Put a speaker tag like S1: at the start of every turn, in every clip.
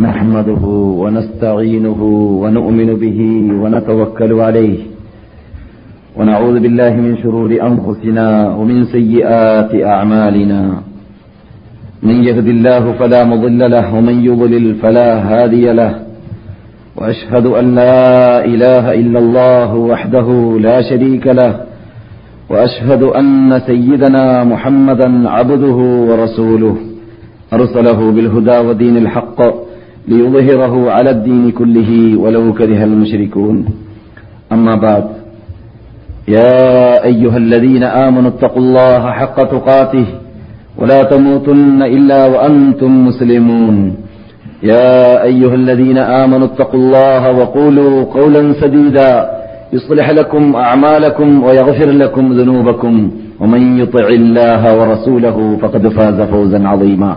S1: نحمده ونستعينه ونؤمن به ونتوكل عليه. ونعوذ بالله من شرور أنفسنا ومن سيئات أعمالنا. من يهد الله فلا مضل له ومن يضلل فلا هادي له. وأشهد أن لا إله إلا الله وحده لا شريك له. وأشهد أن سيدنا محمدا عبده ورسوله. أرسله بالهدى ودين الحق. ليظهره على الدين كله ولو كره المشركون. أما بعد يا أيها الذين آمنوا اتقوا الله حق تقاته ولا تموتن إلا وأنتم مسلمون. يا أيها الذين آمنوا اتقوا الله وقولوا قولا سديدا يصلح لكم أعمالكم ويغفر لكم ذنوبكم. ومن يطع الله ورسوله فقد فاز فوزا عظيما.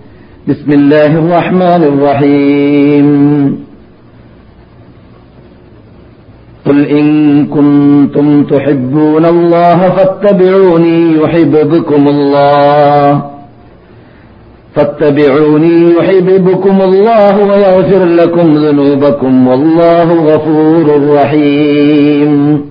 S1: بسم الله الرحمن الرحيم. قل إن كنتم تحبون الله فاتبعوني يحببكم الله. فاتبعوني يحببكم الله ويغفر لكم ذنوبكم والله غفور رحيم.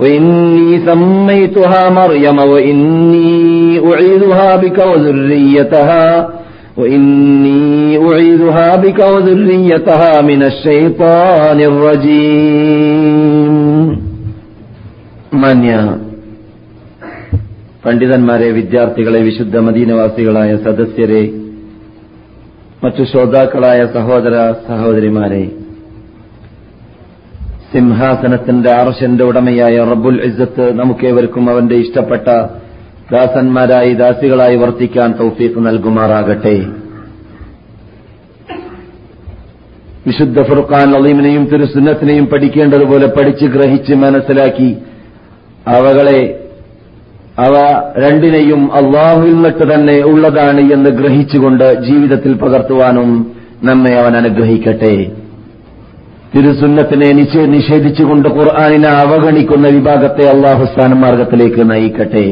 S1: وإني سميتها مريم وإني أعيذها بك وذريتها وإني أعيذها بك وذريتها من الشيطان الرجيم മാന്യ പണ്ഡിതന്മാരെ വിദ്യാർത്ഥികളെ വിശുദ്ധ മദീനവാസികളായ സദസ്യരെ മറ്റു ശ്രോതാക്കളായ സഹോദര സഹോദരിമാരെ സിംഹാസനത്തിന്റെ അർഷന്റെ ഉടമയായ റബ്ബുൽ ഇസ്സത്ത് നമുക്കേവർക്കും അവന്റെ ഇഷ്ടപ്പെട്ട ദാസന്മാരായി ദാസികളായി വർത്തിക്കാൻ തൗഫീഖ് നൽകുമാറാകട്ടെ. വിശുദ്ധ ഫുർഖാൻ അലീമിനെയും തിരുസുന്നത്തിനെയും പഠിക്കേണ്ടതുപോലെ പഠിച്ച് ഗ്രഹിച്ച് മനസ്സിലാക്കി അവകളെ അവ രണ്ടിനെയും അള്ളാഹുവിൽ നിന്നിട്ട് തന്നെ ഉള്ളതാണ് എന്ന് ഗ്രഹിച്ചുകൊണ്ട് ജീവിതത്തിൽ പകർത്തുവാനും നമ്മെ അവൻ അനുഗ്രഹിക്കട്ടെ. തിരുസുന്നത്തിനെ നിഷേധിച്ചുകൊണ്ട് ഖുർആാനിനെ അവഗണിക്കുന്ന വിഭാഗത്തെ അള്ളാഹുസ്ഥാന മാർഗത്തിലേക്ക് നയിക്കട്ടെ.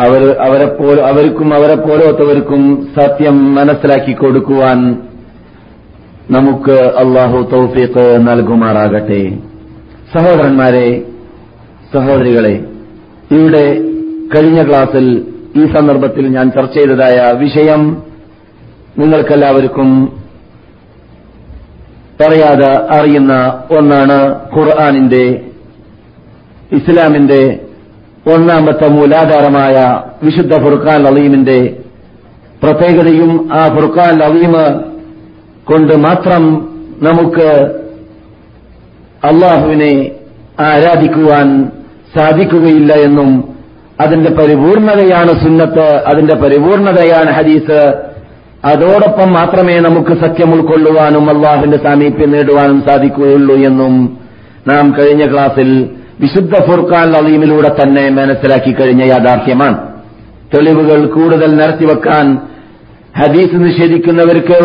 S1: അവർ അവരെ പോലെ അവർക്കും അവരെ പോലത്തവർക്കും സത്യം മനസ്സിലാക്കി കൊടുക്കുവാൻ നമുക്ക് അള്ളാഹു തൗഫീഖ് നൽകുമാറാകട്ടെ. സഹോദരന്മാരെ സഹോദരികളെ ഇവിടെ കഴിഞ്ഞ ക്ലാസ്സിൽ ഈ സന്ദർഭത്തിൽ ഞാൻ ചർച്ച ചെയ്തതായ വിഷയം നിങ്ങൾക്കെല്ലാവർക്കും പറയാതെ അറിയുന്ന ഒന്നാണ് ഖുർആാനിന്റെ ഇസ്ലാമിന്റെ ഒന്നാമത്തെ മൂലാധാരമായ വിശുദ്ധ ഫുർഖാൻ അലീമിന്റെ പ്രത്യേകതയും ആ ഫുർഖാൻ അലീമ് കൊണ്ട് മാത്രം നമുക്ക് അള്ളാഹുവിനെ ആരാധിക്കുവാൻ സാധിക്കുകയില്ല എന്നും അതിന്റെ പരിപൂർണതയാണ് സുന്നത്ത് അതിന്റെ പരിപൂർണതയാണ് ഹദീസ്. അതോടൊപ്പം മാത്രമേ നമുക്ക് സത്യം ഉൾക്കൊള്ളുവാനും അള്ളാഹുവിന്റെ സാമീപ്യം നേടുവാനും സാധിക്കുകയുള്ളൂ എന്നും നാം കഴിഞ്ഞ ക്ലാസ്സിൽ വിശുദ്ധ ഫുർഖാൻ അലീമിലൂടെ തന്നെ മനസ്സിലാക്കി കഴിഞ്ഞ യാഥാർത്ഥ്യമാണ്. തെളിവുകൾ കൂടുതൽ നിരത്തിവെക്കാൻ ഹദീസ് നിഷേധിക്കുന്നവർക്ക്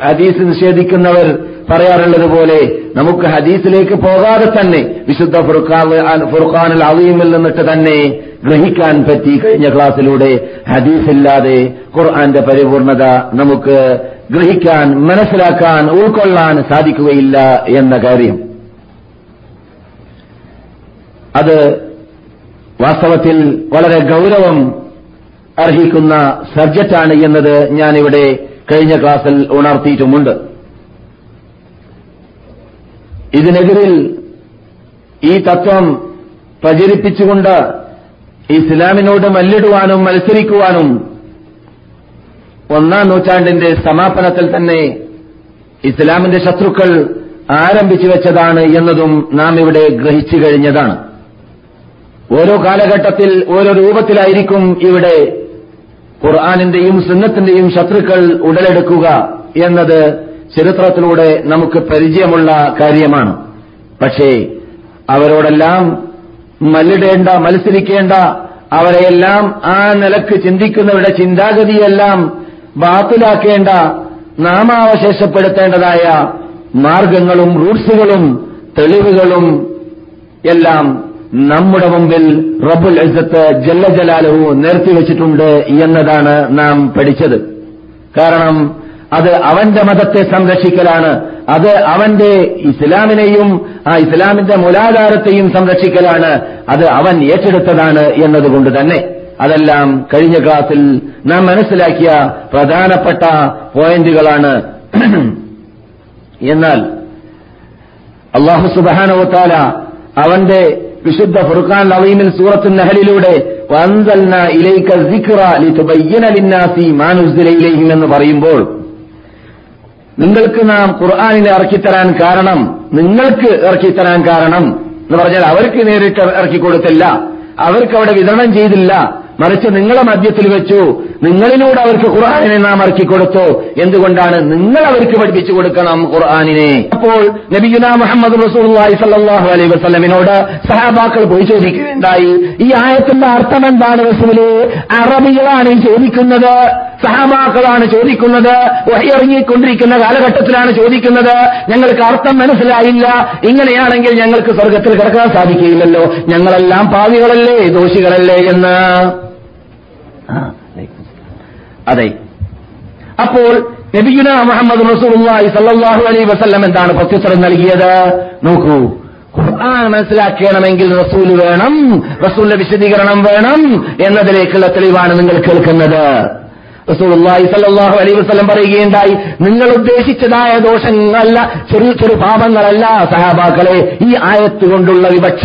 S1: ഹദീസ് നിഷേധിക്കുന്നവർ പറയാറുള്ളത് പോലെ നമുക്ക് ഹദീസിലേക്ക് പോകാതെ തന്നെ വിശുദ്ധ ഫുർഖാൻ അലീമിൽ നിന്നിട്ട് തന്നെ ഗ്രഹിക്കാൻ പറ്റി കഴിഞ്ഞ ക്ലാസ്സിലൂടെ ഹദീസില്ലാതെ ഖുർആന്റെ പരിപൂർണത നമുക്ക് ഗ്രഹിക്കാൻ മനസ്സിലാക്കാൻ ഉൾക്കൊള്ളാൻ സാധിക്കുകയില്ല എന്ന കാര്യം. അത് വാസ്തവത്തിൽ വളരെ ഗൗരവം അർഹിക്കുന്ന സബ്ജക്റ്റാണ് എന്നത് ഞാനിവിടെ കഴിഞ്ഞ ക്ലാസ്സിൽ ഉണർത്തിയിട്ടുമുണ്ട്. ഇതിനെതിരിൽ ഈ തത്വം പ്രചരിപ്പിച്ചുകൊണ്ട് ഇസ്ലാമിനോട് മല്ലിടുവാനും മത്സരിക്കുവാനും ഒന്നാം നൂറ്റാണ്ടിന്റെ സമാപനത്തിൽ തന്നെ ഇസ്ലാമിന്റെ ശത്രുക്കൾ ആരംഭിച്ചു വെച്ചതാണ് എന്നതും നാം ഇവിടെ ഗ്രഹിച്ചു കഴിഞ്ഞതാണ്. ഓരോ കാലഘട്ടത്തിൽ ഓരോ രൂപത്തിലായിരിക്കും ഇവിടെ ഖുർആാനിന്റെയും സുന്നത്തിന്റെയും ശത്രുക്കൾ ഉടലെടുക്കുക എന്നത് ചരിത്രത്തിലൂടെ നമുക്ക് പരിചയമുള്ള കാര്യമാണ്. പക്ഷേ അവരോടെല്ലാം മല്ലിടേണ്ട മത്സരിക്കേണ്ട അവരെയെല്ലാം ആ നിലയ്ക്ക് ചിന്തിക്കുന്നവരുടെ ചിന്താഗതിയെല്ലാം ബാത്തിലാക്കേണ്ട നാമാവശേഷപ്പെടുത്തേണ്ടതായ മാർഗങ്ങളും റൂട്ട്സുകളും തെളിവുകളും എല്ലാം നമ്മുടെ മുമ്പിൽ റബുൽ ഇസത്ത് ജല്ല നിർത്തിവെച്ചിട്ടുണ്ട് എന്നതാണ് നാം പഠിച്ചത്. കാരണം അത് അവന്റെ മതത്തെ സംരക്ഷിക്കലാണ്. അത് അവന്റെ ഇസ്ലാമിനെയും ആ ഇസ്ലാമിന്റെ മൂലാധാരത്തെയും സംരക്ഷിക്കലാണ്. അത് അവൻ ഏറ്റെടുത്തതാണ് എന്നതുകൊണ്ട് തന്നെ. അതെല്ലാം കഴിഞ്ഞ ക്ലാസിൽ നാം മനസ്സിലാക്കിയ പ്രധാനപ്പെട്ട പോയിന്റുകളാണ്. എന്നാൽ അള്ളാഹു സുബാനവത്താല അവന്റെ വിശുദ്ധ ഫുർഖാൻ അലീമിൽ സൂറത്തു നഹലിലൂടെ എന്ന് പറയുമ്പോൾ നിങ്ങൾക്ക് നാം ഖുർആാനിനെ ഇറക്കിത്തരാൻ കാരണം നിങ്ങൾക്ക് ഇറക്കിത്തരാൻ കാരണം എന്ന് പറഞ്ഞാൽ അവർക്ക് നേരിട്ട് ഇറക്കി കൊടുത്തില്ല അവർക്ക് അവിടെ വിതരണം ചെയ്തില്ല. മറിച്ച് നിങ്ങളെ മധ്യത്തിൽ വെച്ചു. നിങ്ങളിലൂടെ അവർക്ക് ഖുർആാനിനെ നാം ഇറക്കി കൊടുത്തു. എന്തുകൊണ്ടാണ് നിങ്ങൾ അവർക്ക് പഠിപ്പിച്ചു കൊടുക്കണം ഖുർആാനിനെ? അപ്പോൾ നബിയുന മുഹമ്മദ് റസൂലി സല്ലാഹു അലൈഹി വസ്ലമിനോട് സഹാബാക്കൾ പോയി ചോദിക്കുകയുണ്ടായി. ഈ ആയത്തിന്റെ അർത്ഥം എന്താണ് റസൂൽ? അറബികളാണ് ചോദിക്കുന്നത് സഹാബാക്കളാണ് ചോദിക്കുന്നത് ഇറങ്ങിക്കൊണ്ടിരിക്കുന്ന കാലഘട്ടത്തിലാണ് ചോദിക്കുന്നത്. ഞങ്ങൾക്ക് അർത്ഥം മനസ്സിലായില്ല. ഇങ്ങനെയാണെങ്കിൽ ഞങ്ങൾക്ക് സ്വർഗത്തിൽ കിടക്കാൻ സാധിക്കുകയില്ലല്ലോ. ഞങ്ങളെല്ലാം പാവികളല്ലേ ദോഷികളല്ലേ എന്ന്? അതെ. അപ്പോൾ നബിയുന മുഹമ്മദ് റസൂലുള്ളാഹി സല്ലാഹു അലൈ വസല്ലം എന്താണ് പ്രത്യുത്തരം നൽകിയത്? നോക്കൂ. ഖുർആൻ മനസ്സിലാക്കണമെങ്കിൽ റസൂൽ വേണം റസൂലിന്റെ വിശദീകരണം വേണം എന്നതിലേക്കുള്ള തെളിവാണ് നിങ്ങൾ കേൾക്കുന്നത്. റസൂലുള്ളാഹി സല്ലാഹു അലൈ വസ്ലം പറയുകയുണ്ടായി നിങ്ങൾ ഉദ്ദേശിച്ചതായ ദോഷങ്ങളല്ല ചെറിയ ചെറു പാപങ്ങളല്ല സഹാബാക്കളെ ഈ ആയത്ത് കൊണ്ടുള്ള വിവക്ഷ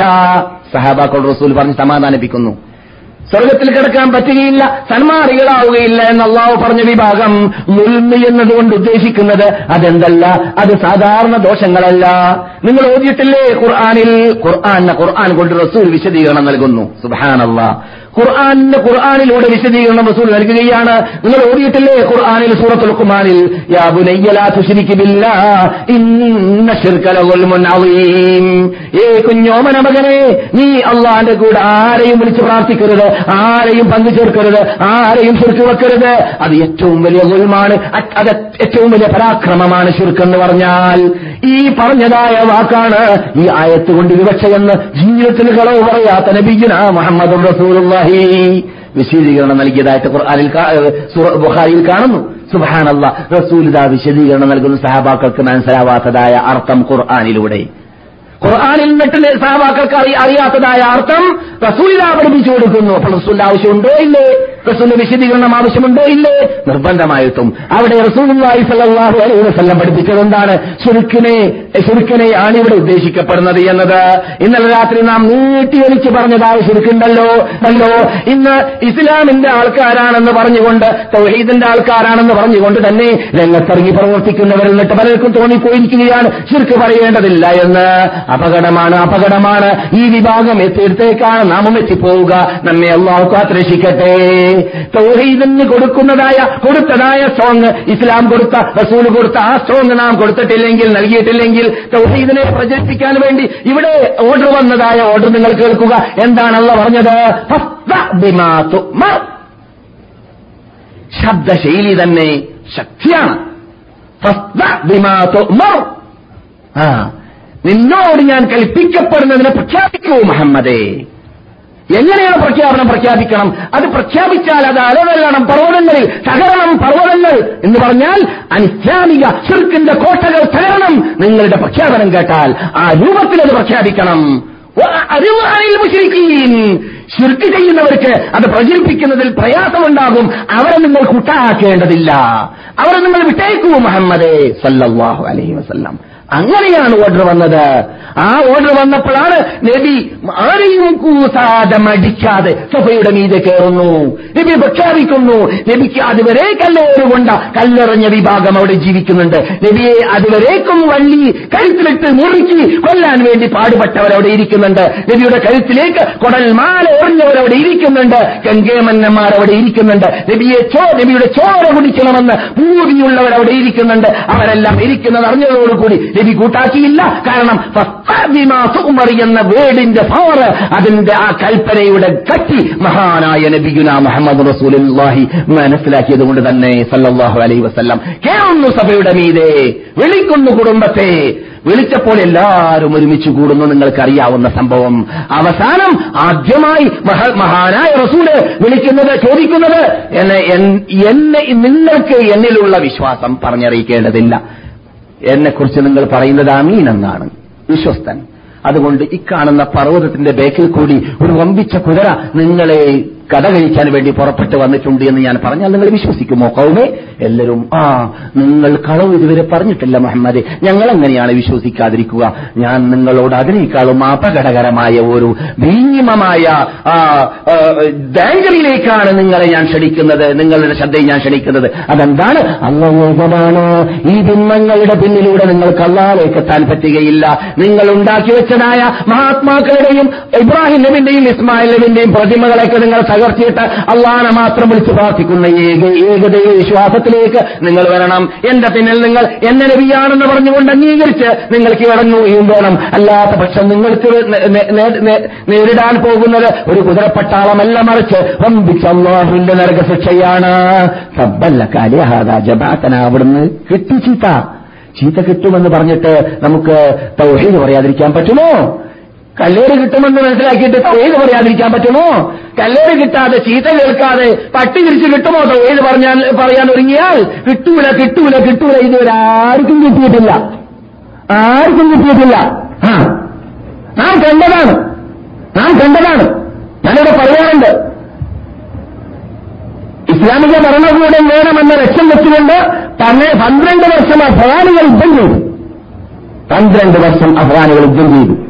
S1: സഹാബാക്കൾ റസൂൽ പറഞ്ഞ് സമാധാനിപ്പിക്കുന്നു. സ്വർഗത്തിൽ കിടക്കാൻ പറ്റുകയില്ല സന്മാറികളാവുകയില്ല എന്ന് അള്ളാഹു പറഞ്ഞ വിഭാഗം മുൽമി എന്നതുകൊണ്ട് ഉദ്ദേശിക്കുന്നത് അതെന്തല്ല അത് സാധാരണ ദോഷങ്ങളല്ല. നിങ്ങൾ ഓദ്യത്തില്ലേ ഖുർആാനിൽ? ഖുർആൻ ഖുർആൻ കൊണ്ട് റസൂൽ വിശദീകരണം നൽകുന്നു. സുബാനല്ല ഖുർആാനിന്റെ ഖുർആാനിലൂടെ വിശദീകരണം റസൂൽ നൽകുകയാണ്. നിങ്ങൾ ഓടിയിട്ടില്ലേ ഖുർആാനിൽ സൂറത്തുൽ ഖുമാനിൽ യാ ബുനയ്യ ലാ തുശ്രിക് ബില്ലാ ഇന്ന ഏ കുഞ്ഞോമന മകനെ നീ അള്ളാന്റെ കൂടെ ആരെയും വിളിച്ച് പ്രാർത്ഥിക്കരുത് ആരെയും പങ്കു ചേർക്കരുത് ആരെയും ചുരുക്കി വെക്കരുത്. അത് ഏറ്റവും വലിയ ഗുൽമാണ് അത് ഏറ്റവും വലിയ പരാക്രമമാണ് ചുരുക്കെന്ന് പറഞ്ഞാൽ. ഈ പറഞ്ഞതായ വാക്കാണ് ഈ ആയത്ത് കൊണ്ട് വിവക്ഷയെന്ന് ജീവിതത്തിൽ കളവ് പറയാത്ത നബിജുന മുഹമ്മദ് റസൂലുള്ളാഹി. വിശദീകരണം നൽകിയതായിട്ട് ബുഖാരിയിൽ കാണുന്നു. സുബാനല്ല ഇതാ വിശദീകരണം നൽകുന്ന സഹാബാക്കൾക്ക് മനസ്സിലാവാത്തതായ അർത്ഥം ഖുർആാനിലൂടെ. ഖുർആാനിൽ നിന്നിട്ട് സഹാബാക്കൾക്ക് അറിയാത്തതായ അർത്ഥം റസൂലിത പഠിപ്പിച്ചു കൊടുക്കുന്നു. അപ്പോൾ റസൂലിന്റെ ആവശ്യമുണ്ടോ? ഇല്ലേ. റസൂലിന്റെ വിശദീകരണം ആവശ്യമുണ്ടോ? ഇല്ലേ. നിർബന്ധമായിട്ടും. അവിടെ റസൂലുള്ളാഹി സ്വല്ലല്ലാഹു അലൈഹി വസല്ലം പഠിപ്പിച്ചത് എന്താണ് ശുരുക്കിനെ ആണ് ഇവിടെ ഉദ്ദേശിക്കപ്പെടുന്നത് എന്നത്. ഇന്നലെ രാത്രി നാം നീട്ടിയൊലിച്ച് പറഞ്ഞതായ ശുരുക്കുണ്ടല്ലോ. അല്ലോ ഇന്ന് ഇസ്ലാമിന്റെ ആൾക്കാരാണെന്ന് പറഞ്ഞുകൊണ്ട് തൗഹീദിന്റെ ആൾക്കാരാണെന്ന് പറഞ്ഞുകൊണ്ട് തന്നെ രംഗത്തിറങ്ങി പ്രവർത്തിക്കുന്നവരിൽ നിന്നിട്ട് പലർക്കും തോന്നിപ്പോയിരിക്കുകയാണ്. ശിർക്ക് പറയേണ്ടതില്ല എന്ന്. അപകടമാണ് അപകടമാണ്. ഈ വിഭാഗം എത്തിയിടത്തേക്കാണ് നാമം എത്തിപ്പോവുക. നമ്മെ അള്ളാഹു കാത്തുരക്ഷിക്കട്ടെ തൗഹീദിന് കൊടുക്കുന്നതായ കൊടുത്തതായ സോങ് ഇസ്ലാം കൊടുത്ത റസൂൽ കൊടുത്ത ആ സോങ് നാം കൊടുത്തിട്ടില്ലെങ്കിൽ നൽകിയിട്ടില്ലെങ്കിൽ തൗഹീദിനെ പ്രചരിപ്പിക്കാൻ വേണ്ടി ഇവിടെ ഓർഡർ വന്നതായ ഓർഡർ നിങ്ങൾ കേൾക്കുക. എന്താണല്ല പറഞ്ഞത്? ശബ്ദശൈലി തന്നെ ശക്തിയാണ്. നിന്നോട് ഞാൻ കൽപ്പിക്കപ്പെടുന്നതിനെ പ്രഖ്യാപിക്കൂ മുഹമ്മദേ. എങ്ങനെയാണ് പ്രഖ്യാപനം പ്രഖ്യാപിക്കണം? അത് പ്രഖ്യാപിച്ചാൽ അത് അലവെല്ലണം പർവതങ്ങളിൽ തകരണം പർവതങ്ങൾ എന്ന് പറഞ്ഞാൽ അനിസ്ലാമിക ചെറുക്കിന്റെ കോട്ടകൾ തകരണം. നിങ്ങളുടെ പ്രഖ്യാപനം കേട്ടാൽ ആ രൂപത്തിൽ അത് പ്രഖ്യാപിക്കണം. ശുർക്ക് ചെയ്യുന്നവർക്ക് അത് പ്രചരിപ്പിക്കുന്നതിൽ പ്രയാസമുണ്ടാകും. അവരെ നിങ്ങൾ കൂട്ടാക്കേണ്ടതില്ല. അവരെ നിങ്ങൾ വിട്ടേക്കൂ മുഹമ്മദേ സല്ലാഹു അലൈഹി വസല്ലം. അങ്ങനെയാണ് ഓർഡർ വന്നത്. ആ ഓർഡർ വന്നപ്പോഴാണ് നബി ആരെയും കൂസാതെ മടിക്കാതെ സഭയുടെ മീതെ കയറുന്നു. നബി പ്രഖ്യാപിക്കുന്നു നബിക്ക് അതുവരെ കല്ലേറുകൊണ്ട കല്ലെറിഞ്ഞ വിഭാഗം അവിടെ ജീവിക്കുന്നുണ്ട്. നബിയെ അതുവരേക്കും വള്ളി കഴുത്തിലിട്ട് മുറുക്കി കൊല്ലാൻ വേണ്ടി പാടുപെട്ടവർ അവിടെ ഇരിക്കുന്നുണ്ട്. നബിയുടെ കഴുത്തിലേക്ക് കൊടൽ മാല എറിഞ്ഞവരവിടെ ഇരിക്കുന്നുണ്ട്. ഗംഗേമന്നന്മാർ അവിടെ ഇരിക്കുന്നുണ്ട്. നബിയെ ചോ നബിയുടെ ചോര കുടിക്കണമെന്ന് ഭൂമിയുള്ളവരവിടെ ഇരിക്കുന്നുണ്ട്. അവരെല്ലാം ഇരിക്കുന്നത് അറിഞ്ഞതോടുകൂടി നബി കൂട്ടാക്കിയില്ല. കാരണം എന്ന വേടിന്റെ പവർ അതിന്റെ ആ കൽപ്പനയുടെ കട്ടി മഹാനായ നബിഗുന മുഹമ്മദ് റസൂലുള്ളാഹി മനസ്സിലാക്കിയത് കൊണ്ട് തന്നെ സല്ലാഹു അലൈ വസല്ലം കേറുന്നു സഭയുടെ മീതെ വിളിക്കുന്നു കുടുംബത്തെ. വിളിച്ചപ്പോൾ എല്ലാവരും ഒരുമിച്ച് കൂടുന്നു. നിങ്ങൾക്കറിയാവുന്ന സംഭവം. അവസാനം ആദ്യമായി മഹാനായ റസൂൽ വിളിക്കുന്നത് ചോദിക്കുന്നത് എന്നെ നിങ്ങൾക്ക് എന്നിലുള്ള വിശ്വാസം പറഞ്ഞറിയിക്കേണ്ടതില്ല. എന്നെക്കുറിച്ച് നിങ്ങൾ പറയുന്നത് അമീൻ എന്നാണ്. വിശ്വസ്തൻ. അതുകൊണ്ട് ഇക്കാണുന്ന പർവതത്തിന്റെ ബേക്കിൽ കൂടി ഒരു വമ്പിച്ച കുതിര നിങ്ങളെ കഥ കഴിക്കാൻ വേണ്ടി പുറപ്പെട്ട് വന്നിട്ടുണ്ട് എന്ന് ഞാൻ പറഞ്ഞാൽ നിങ്ങൾ വിശ്വസിക്കുമോ കൗമേ? എല്ലാവരും ആ നിങ്ങൾ കളവ് ഇതുവരെ പറഞ്ഞിട്ടില്ല മുഹമ്മദ്. ഞങ്ങൾ എങ്ങനെയാണ് വിശ്വസിക്കാതിരിക്കുക? ഞാൻ നിങ്ങളോട് അതിനേക്കാളും അപകടകരമായ ഒരു ഭീമമായ ആ, നിങ്ങളെ ഞാൻ ക്ഷണിക്കുന്നത് നിങ്ങളുടെ ശ്രദ്ധയെ ഞാൻ ക്ഷണിക്കുന്നത്. അതെന്താണ്? അങ്ങോപമാണ് ഈ ബിംബങ്ങളുടെ പിന്നിലൂടെ നിങ്ങൾക്ക് അള്ളാലേക്ക് എത്താൻ പറ്റുകയില്ല. നിങ്ങൾ ഉണ്ടാക്കി വെച്ചതായ മഹാത്മാക്കളുടെയും ഇബ്രാഹിം നബിന്റെയും ഇസ്മായിൽ നബിന്റെയും പ്രതിമകളൊക്കെ നിങ്ങൾ തകർത്തിയിട്ട് അള്ളാനെ മാത്രം വിളിച്ച് പ്രാർത്ഥിക്കുന്ന ഏക ഏകദൈവ വിശ്വാസത്തിലേക്ക് നിങ്ങൾ വരണം. എന്റെ പിന്നിൽ നിങ്ങൾ എന്നെ നബിയാണെന്ന് പറഞ്ഞുകൊണ്ട് അംഗീകരിച്ച് നിങ്ങൾക്ക് ഇടങ്ങുകയും വേണം. അല്ലാത്ത പക്ഷം നിങ്ങൾക്ക് നേരിടാൻ പോകുന്നത് ഒരു കുതിരപ്പട്ടാളമല്ല മറിച്ച് വമ്പിച്ച അള്ളാഹുവിന്റെ നരകശിക്ഷയാണ്. സബ്ബല്ല ജബാത്തന. അവിടുന്ന് കിട്ടി ചീത്ത. ചീത്ത കിട്ടുമെന്ന് പറഞ്ഞിട്ട് നമുക്ക് തൗഹീദ് പറയാതിരിക്കാൻ പറ്റുമോ? കല്ലേറ് കിട്ടുമെന്ന് മനസ്സിലാക്കിയിട്ട് തൗഹീദ് പറയാതിരിക്കാൻ പറ്റുമോ? കല്ലേറ് കിട്ടാതെ ചീത്ത കേൾക്കാതെ പട്ടി തിരിച്ച് കിട്ടുമോ തൗഹീദ് പറഞ്ഞാൽ പറയാൻ ഒരുങ്ങിയാൽ കിട്ടൂല കിട്ടൂല കിട്ടൂല. ഇതുവരെ ആർക്കും കിട്ടിയിട്ടില്ല. ആർക്കും കിട്ടിയിട്ടില്ല. ആ. നാം കണ്ടതാണ്. നാം കണ്ടതാണ്. ഞാനിവിടെ പറയാറുണ്ട്. ഇസ്ലാമിക ഭരണകൂടം വേണമെന്ന ലക്ഷ്യം വെച്ചുകൊണ്ട് തന്നെ പന്ത്രണ്ട് വർഷം അഫ്ഗാനികൾ യുദ്ധം ചെയ്തു. പന്ത്രണ്ട് വർഷം അഫ്ഗാനികൾ യുദ്ധം ചെയ്തു.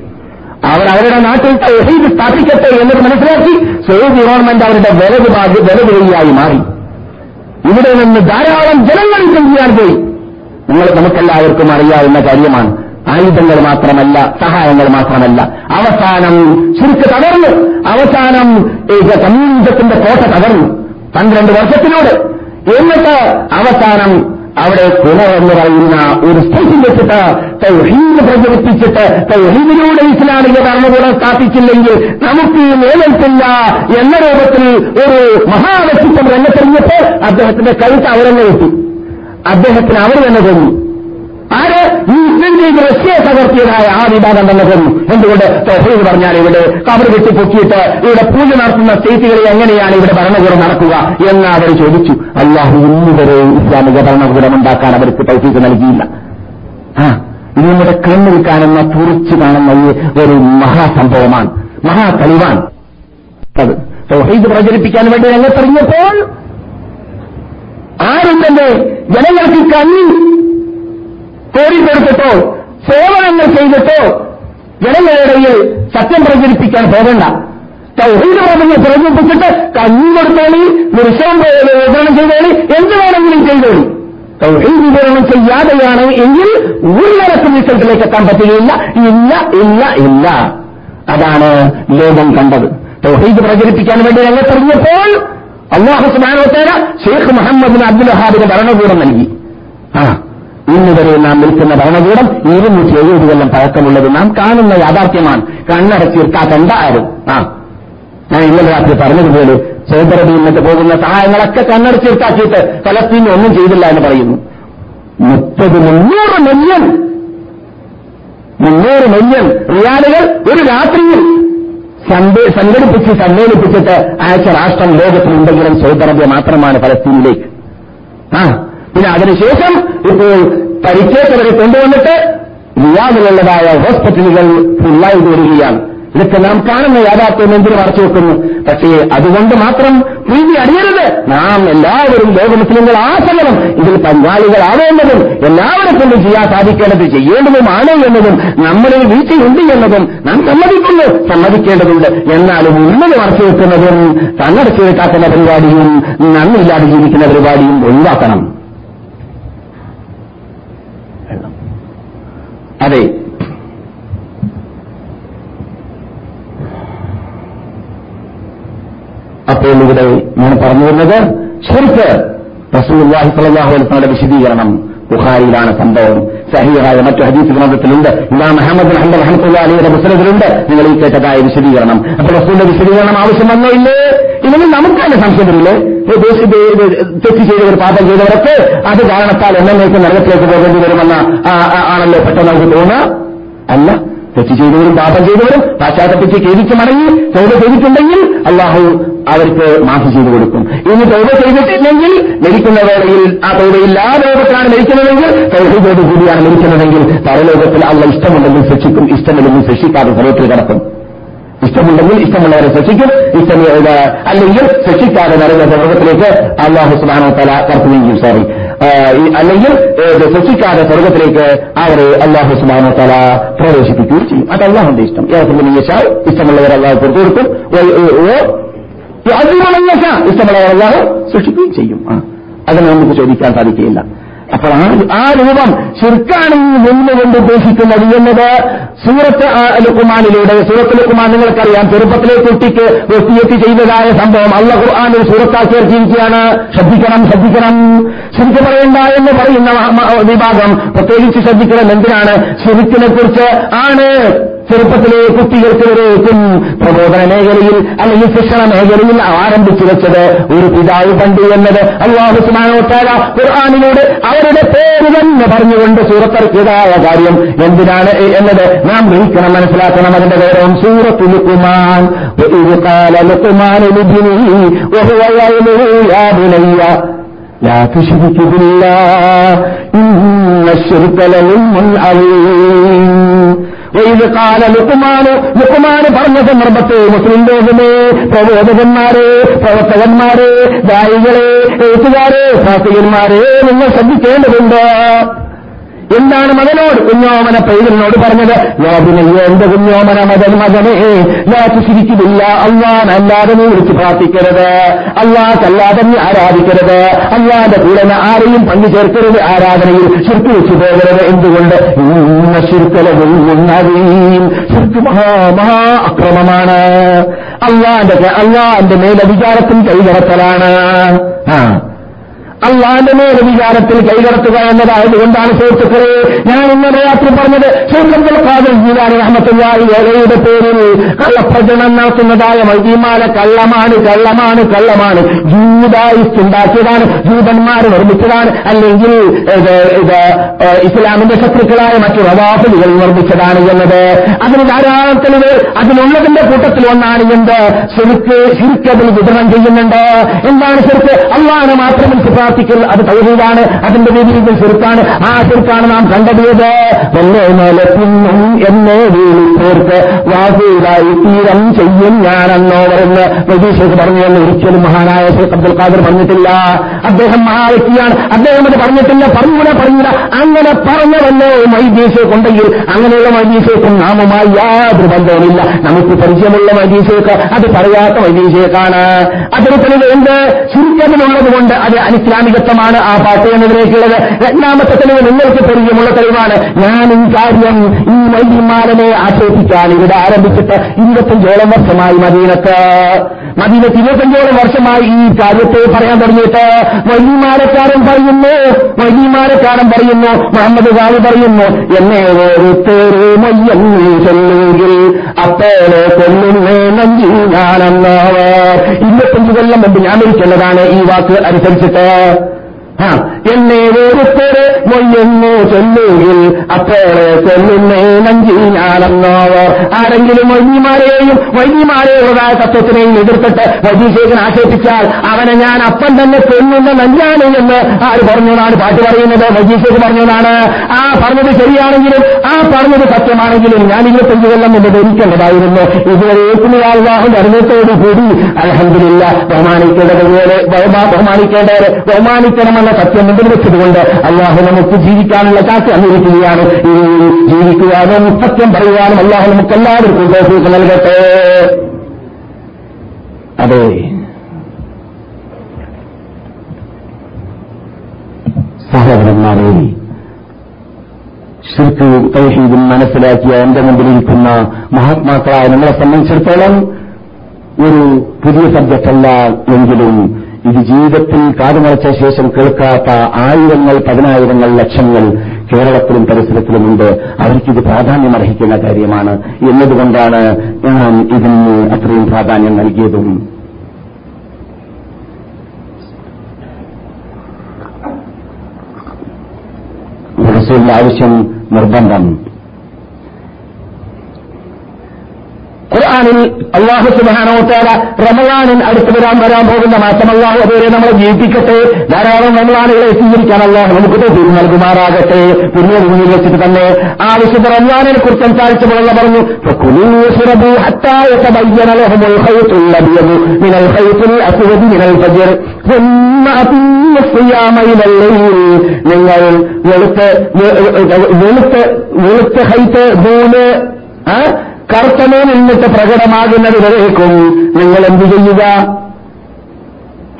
S1: അവർ അവരുടെ നാട്ടിൽ തൗഹീദ് സ്ഥാപിക്കട്ടെ എന്നത് മനസ്സിലാക്കി സൗദി ഗവൺമെന്റ് അവരുടെ വലതു ഭാഗ്യ വലതുകയായി മാറി. ഇവിടെ നിന്ന് ധാരാളം ജനങ്ങൾ ചെയ്യാൻ പോയി. നിങ്ങൾ നമുക്കെല്ലാവർക്കും അറിയാവുന്ന കാര്യമാണ്. ആയുധങ്ങൾ മാത്രമല്ല സഹായങ്ങൾ മാത്രമല്ല. അവസാനം ചുരുക്ക് തകർന്നു. അവസാനം കമ്മ്യൂണിസത്തിന്റെ കോട്ട തകർന്നു. പന്ത്രണ്ട് വർഷത്തിനോട് എന്നിട്ട് അവസാനം അവിടെ കുല എന്ന് പറയുന്ന ഒരു സ്ഥലം വെച്ചിട്ട് തൗഹീദ് പ്രചരിപ്പിച്ചിട്ട് തൗഹീദിലൂടെ ഇസ്ലാമിക ഭരണകൂടം സ്ഥാപിച്ചില്ലെങ്കിൽ നമുക്ക് നിലനിൽപ്പില്ല എന്ന രൂപത്തിൽ ഒരു മഹാവ്യക്തിത്വം രംഗത്തെറിഞ്ഞപ്പോൾ അദ്ദേഹത്തിന്റെ കഴുത്ത് അവരെന്നെ കിട്ടി അദ്ദേഹത്തിന് അവർ തന്നെ കൊന്നു ആര്? ഈ മുസ്ലിം ലീഗ് റഷ്യയെ തകർത്തിയതായ ആ വിഭാഗം തന്നെ തരും എന്തുകൊണ്ട്? തൊഹീദ് പറഞ്ഞാൽ ഇവിടെ കവർ വെട്ടി പൊക്കിയിട്ട് ഇവിടെ പൂജ നടത്തുന്ന സ്റ്റേറ്റുകളിൽ എങ്ങനെയാണ് ഇവിടെ ഭരണകൂടം നടക്കുക എന്ന് അവർ ചോദിച്ചു. അല്ലാഹു ഇന്നുവരെ ഇസ്ലാമിക ഭരണകൂടം ഉണ്ടാക്കാൻ അവർക്ക് തൗഫീക്ക് നൽകിയില്ല. ആ ഇത് നമ്മുടെ കണ്ണിൽ കാണുന്ന തുറച്ചു കാണുന്ന ഒരു മഹാസംഭവമാണ്. മഹാതെളിവാണ് അത് തൗഹീദ് പ്രചരിപ്പിക്കാൻ വേണ്ടി രംഗത്തെറിഞ്ഞപ്പോൾ ആരും തന്നെ ജനങ്ങൾക്ക് കണ്ണി കോരിക്കൊടുത്തിട്ടോ സേവനങ്ങൾ ചെയ്തിട്ടോ ജനങ്ങളിടയിൽ സത്യം പ്രചരിപ്പിക്കാൻ പോകണ്ട. തൗഹീദ് പറഞ്ഞ് പ്രചരിപ്പിച്ചിട്ട് കഞ്ഞി കൊടുത്തോളി വൃക്ഷം വിതരണം ചെയ്തോളി എന്ത് വേണമെങ്കിലും ചെയ്തോളി. തൗഹീദ് വിതരണം ചെയ്യാതെയാണ് എങ്കിൽ ഒരു തരത്തിൽ റിസൾട്ടിലേക്ക് എത്താൻ പറ്റുകയില്ല. ഇല്ല ഇല്ല ഇല്ല. അതാണ് ലോകം കണ്ടത്. തൗഹീദ് പ്രചരിപ്പിക്കാൻ വേണ്ടി രംഗത്തിറങ്ങിയപ്പോൾ അള്ളാഹു സുബാനോത്തേന ഷെയ്ഖ് മുഹമ്മദ് അബ്ദുൽ ഹാബിന് ഭരണകൂടം നൽകി. ആ ഇന്ന് വരെ നാം നിൽക്കുന്ന ഭരണകൂടം ഇരുന്നൂറ്റി എഴുപത് കൊല്ലം പഴക്കമുള്ളത് നാം കാണുന്ന യാഥാർത്ഥ്യമാണ്. കണ്ണടച്ചീർക്കാ കണ്ട ആരും ആ. ഞാൻ ഇന്നലെ രാത്രി പറഞ്ഞതുപോലെ
S2: സൗദി അറേബ്യയിൽ പോകുന്ന സഹായങ്ങളൊക്കെ കണ്ണടച്ചിട്ടാക്കിയിട്ട് ഫലസ്തീൻ ഒന്നും ചെയ്തില്ല എന്ന് പറയുന്നു. മുപ്പത് മുന്നൂറ് മില്യൺ മുന്നൂറ് മില്യൺ റിയാലുകൾ ഒരു രാത്രിയിൽ സംഘടിപ്പിച്ച് സമ്മേളിപ്പിച്ചിട്ട് അയച്ച രാഷ്ട്രം ലോകത്തിലുണ്ടെങ്കിലും സൗദി അറേബ്യ മാത്രമാണ് ഫലസ്തീനിലേക്ക്. ആ. പിന്നെ അതിനുശേഷം ഇപ്പോൾ പരിക്കേറ്റവരെ കൊണ്ടുവന്നിട്ട് റിയാദിലുള്ളതായ ഹോസ്പിറ്റലുകൾ ഫുള്ളായി വരികയാണ്. ഇതൊക്കെ നാം കാണുന്ന യാഥാർത്ഥ്യം എന്തിനു മറച്ചു വെക്കുന്നു? പക്ഷേ അതുകൊണ്ട് മാത്രം പ്രീതി അറിയരുത് നാം എല്ലാവരും ലോക മുസ്ലിങ്ങൾ ആസകലം ഇതിൽ പങ്കാളികളാവേണ്ടതും എല്ലാവരും കൊണ്ടും ചെയ്യാൻ സാധിക്കേണ്ടത് ചെയ്യേണ്ടതുമാണ് എന്നതും നമ്മളിൽ വീഴ്ചയുണ്ട് എന്നതും നാം സമ്മതിക്കുന്നു. സമ്മതിക്കേണ്ടതുണ്ട്. എന്നാലും ഉന്നത് മറച്ചു വെക്കുന്നതും തങ്ങടച്ചു വെക്കാക്കുന്ന പരിപാടിയും നന്നില്ലാതെ ജീവിക്കുന്ന പരിപാടിയും ഒഴിവാക്കണം. അതെ. അപ്പോൾ ഇവിടെ ഞാൻ പറഞ്ഞു വരുന്നത് ശരിക്ക് റസൂൽവാഹി സലാഹു വിശദീകരണം ബുഖാരിയിലാണ് സംഭവം. സഹിയായ മറ്റു ഹദീസ് ഗ്രന്ഥത്തിലുണ്ട്. ഇമാം മുഹമ്മദ് അഹമ്മദ് അഹമ്മദ് അലിയുടെ പുസ്തകത്തിലുണ്ട് നിങ്ങൾ ഈ കേട്ടതായ വിശദീകരണം. അപ്പോൾ റസൂലിന്റെ വിശദീകരണം ആവശ്യം വന്നോ ഇല്ലേ? ഇതിന് നമുക്ക് തന്നെ സംശയം വരില്ലേ? തെറ്റ് ചെയ്തവർ പാപം ചെയ്തവരൊക്കെ അത് കാരണത്താൽ എന്നേക്ക് നരകത്തിലേക്ക് പോകേണ്ടി വരുമെന്ന ആണല്ലോ പെട്ടെന്ന് നമുക്ക് തോന്നുക. അല്ല തെറ്റ് ചെയ്തവരും പാപം ചെയ്തവരും പാശ്ചാത്തപ്പിച്ച് കേരിച്ച് മടങ്ങി തൗബ ചെയ്തിട്ടുണ്ടെങ്കിൽ അള്ളാഹു അവർക്ക് മാഫി ചെയ്തു കൊടുക്കും. ഇനി തൗബ ചെയ്തിട്ടില്ലെങ്കിൽ മരിക്കുന്ന വേളയിൽ ആ തൗബയില്ലാ ലോകത്തിലാണ് മരിക്കുന്നതെങ്കിൽ തൗഹീദോട് കൂടിയാണ് മരിക്കുന്നതെങ്കിൽ പരലോകത്തിൽ അള്ള ഇഷ്ടമുണ്ടെങ്കിൽ ശിക്ഷിക്കും ഇഷ്ടമില്ലെങ്കിൽ ശിക്ഷിക്കാതെ ഫലത്തിൽ കിടക്കും. ഇഷ്ടമുണ്ടെങ്കിൽ ഇഷ്ടമുള്ളവരെ ശിക്ഷിക്കും ഇഷ്ടം അല്ലെങ്കിൽ ശിക്ഷിക്കാതെ നരക സ്വർഗത്തിലേക്ക് അള്ളാഹു സുബാനോ തല കടത്തുകയും സോറി അല്ലെങ്കിൽ ശിക്ഷിക്കാതെ സ്വർഗത്തിലേക്ക് അവരെ അള്ളാഹു സുബാനോ തല പ്രവേശിപ്പിക്കുകയും ചെയ്യും. അത് അള്ളാഹുന്റെ ഇഷ്ടം. യേശാൽ ഇഷ്ടമുള്ളവർ അള്ളാഹു പുറത്തു കൊടുക്കും. ഇഷ്ടമുള്ളവർ അള്ളാഹു സൃഷ്ടിക്കുകയും ചെയ്യും. അതിനെ നമുക്ക് ചോദിക്കാൻ സാധിക്കുകയില്ല. അപ്പോൾ ആ രൂപം ശിർക്കാണ് ഈ നിന്നുകൊണ്ട് ഉദ്ദേശിക്കുന്നത് എന്നത് സൂറത്ത് ലുക്കുമാനിലൂടെ സൂറത്ത് ലുക്കുമാൻ നിങ്ങൾക്കറിയാം ചെറുപ്പത്തിലെ കുട്ടിക്ക് വൃത്തിയെത്തി ചെയ്തതായ സംഭവം. അള്ള ഖുർആാനിൽ സൂറത്താക്കി ഇറക്കിയിരിക്കുകയാണ് ശ്രദ്ധിക്കണം ശ്രദ്ധിക്കണം. ശരിക്ക് പറയണ്ട എന്ന് പറയുന്ന വിഭാഗം പ്രത്യേകിച്ച് ശ്രദ്ധിക്കണം എന്തിനാണ്? ശരിക്കിനെ കുറിച്ച് ആണ്. ചെറുപ്പത്തിലെ കുട്ടികൾക്ക് വരേക്കും പ്രബോധന മേഖലയിൽ അല്ലെങ്കിൽ ശിക്ഷണ മേഖലയിൽ ആരംഭിച്ചു വെച്ചത് ഒരു പിതാവ് പണ്ട് എന്നത് അള്ളാഹുസ്മാനോത്താര ഖുർആാനിലൂടെ അവരുടെ പേര് തന്നെ പറഞ്ഞുകൊണ്ട് സൂറത്തിറക്കിയതായ കാര്യം എന്തിനാണ് എന്നത് നാം ഗ്രഹിക്കണം മനസ്സിലാക്കണം അതിന്റെ ഗൗരവം സൂറത്ത് ലുക്കുമാൻ لا تشرك بالله إن الشرك لظلم عظيم വൈദ് കാല ലുക്കുമാന് ലുക്കുമാന് പറഞ്ഞ സന്ദർഭത്തെ മുസ്ലിം ലോകമേ പ്രബോധകന്മാരെ പ്രവർത്തകന്മാരെ ദായികളെ എഴുത്തുകാരെ ശാസ്ത്രീയന്മാരെ നിങ്ങൾ ശ്രദ്ധിക്കേണ്ടതുണ്ട്. എന്താണ് മകനോട്? കുഞ്ഞോമന പൈതലിനോട് പറഞ്ഞത് യാതിനയ്യോ എന്റെ കുഞ്ഞോമന മകൻ മകനെ ശിരിക്കുന്നില്ല അള്ളാൻ അല്ലാതെ നീ വിളിച്ച് പ്രാർത്ഥിക്കരുത്. അള്ളാഹല്ലാതെ നീ ആരാധിക്കരുത്. അല്ലാതെ കൂടെ ആരെയും പങ്കു ചേർക്കരുത്. ആരാധനയിൽ ശുർക്ക് വെച്ചു പോകരുത് എന്തുകൊണ്ട്? ഇന്ന ശിർക്കലവും ശിർക്ക് മഹാ മഹാ അക്രമമാണ്. അള്ളാന്റെ അള്ളാന്റെ മേലധികാരത്തിൽ കൈകടത്തലാണ്. ആ. അള്ളാന്റെ മേൽ വിചാരത്തിൽ കൈകടത്തുക എന്നതായതുകൊണ്ടാണ് സുഹൃത്തുക്കളെ ഞാൻ ഇന്നലെ രാത്രി പറഞ്ഞത് സുഹൃത്തുക്കളുടെ പേരിൽ കള്ളപ്രചരണം നടത്തുന്നതായ മൈദീമാല കള്ളമാണ് കള്ളമാണ് കള്ളമാണ്. ജൂതായിസ്റ്റ് ഉണ്ടാക്കിയതാണ് ജൂതന്മാർ നിർമ്മിച്ചതാണ് അല്ലെങ്കിൽ ഇസ്ലാമിന്റെ ശത്രുക്കളായ മറ്റു റവാഫലുകൾ നിർമ്മിച്ചതാണ് എന്നത്. അതിന് ധാരാളം തെളിവ് അതിനുള്ളതിന്റെ കൂട്ടത്തിൽ ഒന്നാണ് എന്ത്? ശരിക്ക് ശരിക്കതിൽ വിതരണം ചെയ്യുന്നുണ്ട്. എന്താണ് ശരിക്ക് അള്ളാഹ് മാത്രം പ്രാർത്ഥിക്കൽ അത് തൗഹീദാണ് അതിന്റെ രീതിയിൽ ചെറുക്കാണ് ആ ചെറുക്കാണ് നാം കണ്ടെത്തിയത് എന്നെ നിലത്തിന്നും എന്നെ വീളിപ്പോർക്ക് വാസുതായി തീരം ചെയ്യും ഞാനെന്നോ വരുന്ന പ്രതീക്ഷയ്ക്ക് പറഞ്ഞു എന്ന് ഒരിക്കലും മഹാനായ ഷേഖ് അബ്ദുൽ ഖാദർ പറഞ്ഞിട്ടില്ല. അദ്ദേഹം മഹാവ്യക്തിയാണ് അദ്ദേഹം അത് പറഞ്ഞിട്ടില്ല പറഞ്ഞൂല പറഞ്ഞില്ല അങ്ങനെ പറഞ്ഞവല്ലോ മൈദീഷേക്ക് ഉണ്ടെങ്കിൽ അങ്ങനെയുള്ള മൈദീഷേക്കും നാമമായി യാതൊരു ബന്ധവുമില്ല. നമുക്ക് പരിചയമുള്ള മൈദീഷേക്ക് അത് പറയാത്ത മൈദീഷേക്കാണ് അതിനെ തെളിവ് എന്ത് ചുരുക്കത്തിലുള്ളത് കൊണ്ട് അത് അനിസ്ലാം ഇസ്ലാമികത്വമാണ് ആ പാട്ട് എന്നതിലേക്കുള്ളത്. രണ്ടാമത്തെ തെളിവ് നിങ്ങൾക്ക് പരിചയമുള്ള തെളിവാണ്. ഞാൻ ഈ കാര്യം ഈ വൈദ്യന്മാരനെ ആക്ഷേപിക്കാൻ ഇവിടെ ആരംഭിച്ചിട്ട് ഇരുപത്തഞ്ചോളം വർഷമായി മദീനത്ത്. മദീനത്ത് ഇരുപത്തഞ്ചോളം വർഷമായി ഈ കാര്യത്തെ പറയാൻ തുടങ്ങിയിട്ട് വൈദ്യമാരക്കാരൻ പറയുന്നു വൈദ്യമാരക്കാരൻ പറയുന്നു മുഹമ്മദ് ഖാലി പറയുന്നു എന്നെ ഓരോരുത്തരെ മയ്യെന്ന് ചൊല്ലുമെങ്കിൽ അപ്പോഴെ കൊല്ലുന്നേ നഞ്ചി ഞാനെന്നവർ ഇരുപത്തഞ്ച് ഇരുപത്തഞ്ച് കൊല്ലം മുമ്പ് ഞാൻ മരിക്കേണ്ടതാണ് ഈ വാക്ക് അനുസരിച്ചിട്ട്. എന്നെ ഓരോരുത്തര് മൊയ്യെന്നു ചൊല്ലുകിൽ അപ്പോഴെ ചൊല്ലുന്നേ നഞ്ചി ഞാനെന്നോവർ ആരെങ്കിലും വൈദ്യമാരെയും വൈദ്യമാരെയുള്ളതായ തത്വത്തിനെയും എതിർത്തിട്ട് വൈദ്യശേഖൻ ആക്ഷേപിച്ചാൽ അവനെ ഞാൻ അപ്പൻ തന്നെ കൊല്ലുന്ന നഞ്ചാണ് എന്ന് ആര് പറഞ്ഞതാണ് പാട്ട് പറയുന്നത്? വൈദ്യശേഖർ പറഞ്ഞതാണ് ആ പറഞ്ഞത് ശരിയാണെങ്കിലും ആ പറഞ്ഞത് സത്യമാണെങ്കിലും ഞാൻ ഇരുപത്തഞ്ച് കൊല്ലം മുമ്പ് ധരിക്കേണ്ടതായിരുന്നു. ഇതുവരെ ഏറ്റുമയാളാഹും അറിഞ്ഞത്തോടു കൂടി അലഹമില്ല ബഹുമാനിക്കേണ്ടതുപോലെ ബഹുമാനിക്കേണ്ടവരെ ബഹുമാനിക്കണമെന്ന സത്യം മുമ്പിൽ വെച്ചതുകൊണ്ട് അള്ളാഹു നമുക്ക് ജീവിക്കാനുള്ള കാറ്റ് അന്നിരിക്കുകയാണ് ഈ ജീവിക്കുവാനും സത്യം പറയുവാനും അള്ളാഹു നമുക്ക് എല്ലാവർക്കും തോഫീക്ക് നൽകട്ടെ. അതെ. സഹോദരന്മാരെ ശിർക്കും തൗഹീദും മനസ്സിലാക്കിയ എന്റെ മുമ്പിലിരിക്കുന്ന മഹാത്മാക്കളായ നമ്മളെ സംബന്ധിച്ചിടത്തോളം ഒരു പുതിയ സബ്ജക്റ്റല്ല എങ്കിലും ഇത് ജീവിതത്തിൽ കാതുമറച്ച ശേഷം കേൾക്കാത്ത ആയിരങ്ങൾ പതിനായിരങ്ങൾ ലക്ഷങ്ങൾ കേരളത്തിലും പരിസരത്തിലുമുണ്ട് അവർക്കിത് പ്രാധാന്യം അർഹിക്കുന്ന കാര്യമാണ്. എന്നതുകൊണ്ടാണ് ഞാൻ ഇതിന് അത്രയും പ്രാധാന്യം നൽകിയതും. ആവശ്യം നിർബന്ധം. ഖുർആാനിൽ അള്ളാഹു സുബാനോത്തേര റമലാനിൽ അടുത്ത് വരാൻ വരാൻ പോകുന്ന മാസം അള്ളാഹു അതുവരെ നമ്മളെ ജീവിപ്പിക്കട്ടെ. ധാരാളം റമലാനുകളെ സ്വീകരിക്കാൻ അള്ളാഹു നമുക്ക് തോന്നി നൽകുമാറാകട്ടെ. പുണ്യ ഭൂമിയിൽ വെച്ചിട്ട് തന്നെ ആ വിശുദ്ധ റമലാനെ കുറിച്ച് സംസാരിച്ചപ്പോഴല്ല പറഞ്ഞു നിങ്ങൾ വെളുത്ത് വെളുത്ത് വെളുത്ത് ഹൈത്ത് മൂന്ന് കറുത്തമേ നിന്നിട്ട് പ്രകടമാകുന്നത് വരേക്കും നിങ്ങൾ എന്ത് ചെയ്യുക?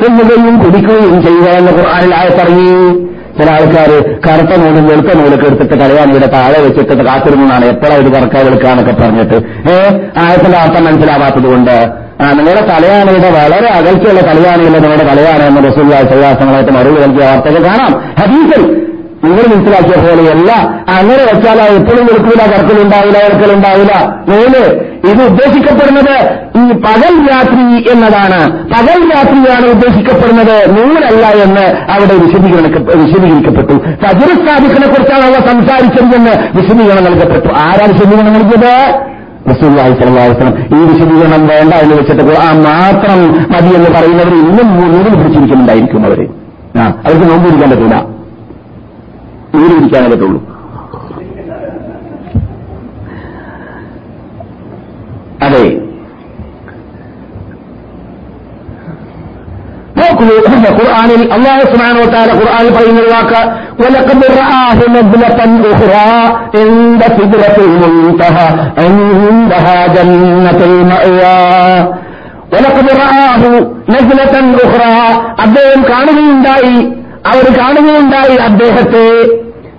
S2: തിന്നുകയും കുടിക്കുകയും ചെയ്യുക എന്ന് ഖുർആാനിൽ പറഞ്ഞു ചില ആൾക്കാർ കറുത്ത നൂലും വെളുത്ത നൂലൊക്കെ എടുത്തിട്ട് കളയാൻ ഇവിടെ താഴെ വെച്ചിട്ട് കാത്തിരുന്നാണ്. എപ്പോഴാണ് ഇത് കറക്ക വെളുക്കാന്നൊക്കെ പറഞ്ഞിട്ട്. ഏ? ആയത്തിന്റെ അർത്ഥം മനസ്സിലാവാത്തത് കൊണ്ട്. നിങ്ങളുടെ തലയാണയുടെ വളരെ അകൽച്ചയുള്ള തലയാണിയില്ല നിങ്ങളുടെ തലയാണ് എന്ന് റസൂൽ സല്ലാസങ്ങളായിട്ട് മറുപടി നൽകിയ വാർത്തകൾ കാണാം. ഹദീസിൽ നിങ്ങൾ മനസ്സിലാക്കിയ പോലെയല്ല. അങ്ങനെ വെച്ചാൽ എപ്പോഴും വെളുക്കൂല കറക്കലുണ്ടാവില്ല ഇറക്കലുണ്ടാവില്ല മൂന്ന് ഇത് ഉദ്ദേശിക്കപ്പെടുന്നത് ഈ പകൽ രാത്രി എന്നതാണ്. പകൽ രാത്രിയാണ് ഉദ്ദേശിക്കപ്പെടുന്നത്. നൂലല്ല എന്ന് അവിടെ വിശദീകരണ വിശദീകരിക്കപ്പെട്ടു. ഫജുർസ്ഥാപിക്കിനെ കുറിച്ചാണ് അവ സംസാരിച്ചതെന്ന് വിശദീകരണം നൽകപ്പെട്ടു. ആരാ വിശദീകരണം നൽകിയത്? ഈ വിശദീകരണം വേണ്ട എന്ന് വെച്ചിട്ട് ആ മാത്രം മതി എന്ന് പറയുന്നവർ ഇന്നും നൂലിൽ പിടിച്ചിരിക്കുന്നുണ്ടായിരിക്കും അവർ. ആ അവർക്ക് നോമ്പ് നൂൽ പിടിക്കാനേ പറ്റുള്ളൂ. അതെ. ഖുർആാനിൽ അള്ളാഹു സുബ്ഹാനഹു വതആല ഖുർആനിൽ പറയുന്ന വാക്ക് വലഖദ് റആഹു നബ്ലതൻ ഉഖ്റാ ഇൻദ സിദ്റത്തിൽ മുൻതഹ ഇൻദഹാ ജന്നത്തുൽ മഅവാ. വലഖദ് റആഹു നബ്ലതൻ ഉഖ്റാ അദ്ദേഹം കാണുകയുണ്ടായി അവർ കാണുകയുണ്ടായി അദ്ദേഹത്തെ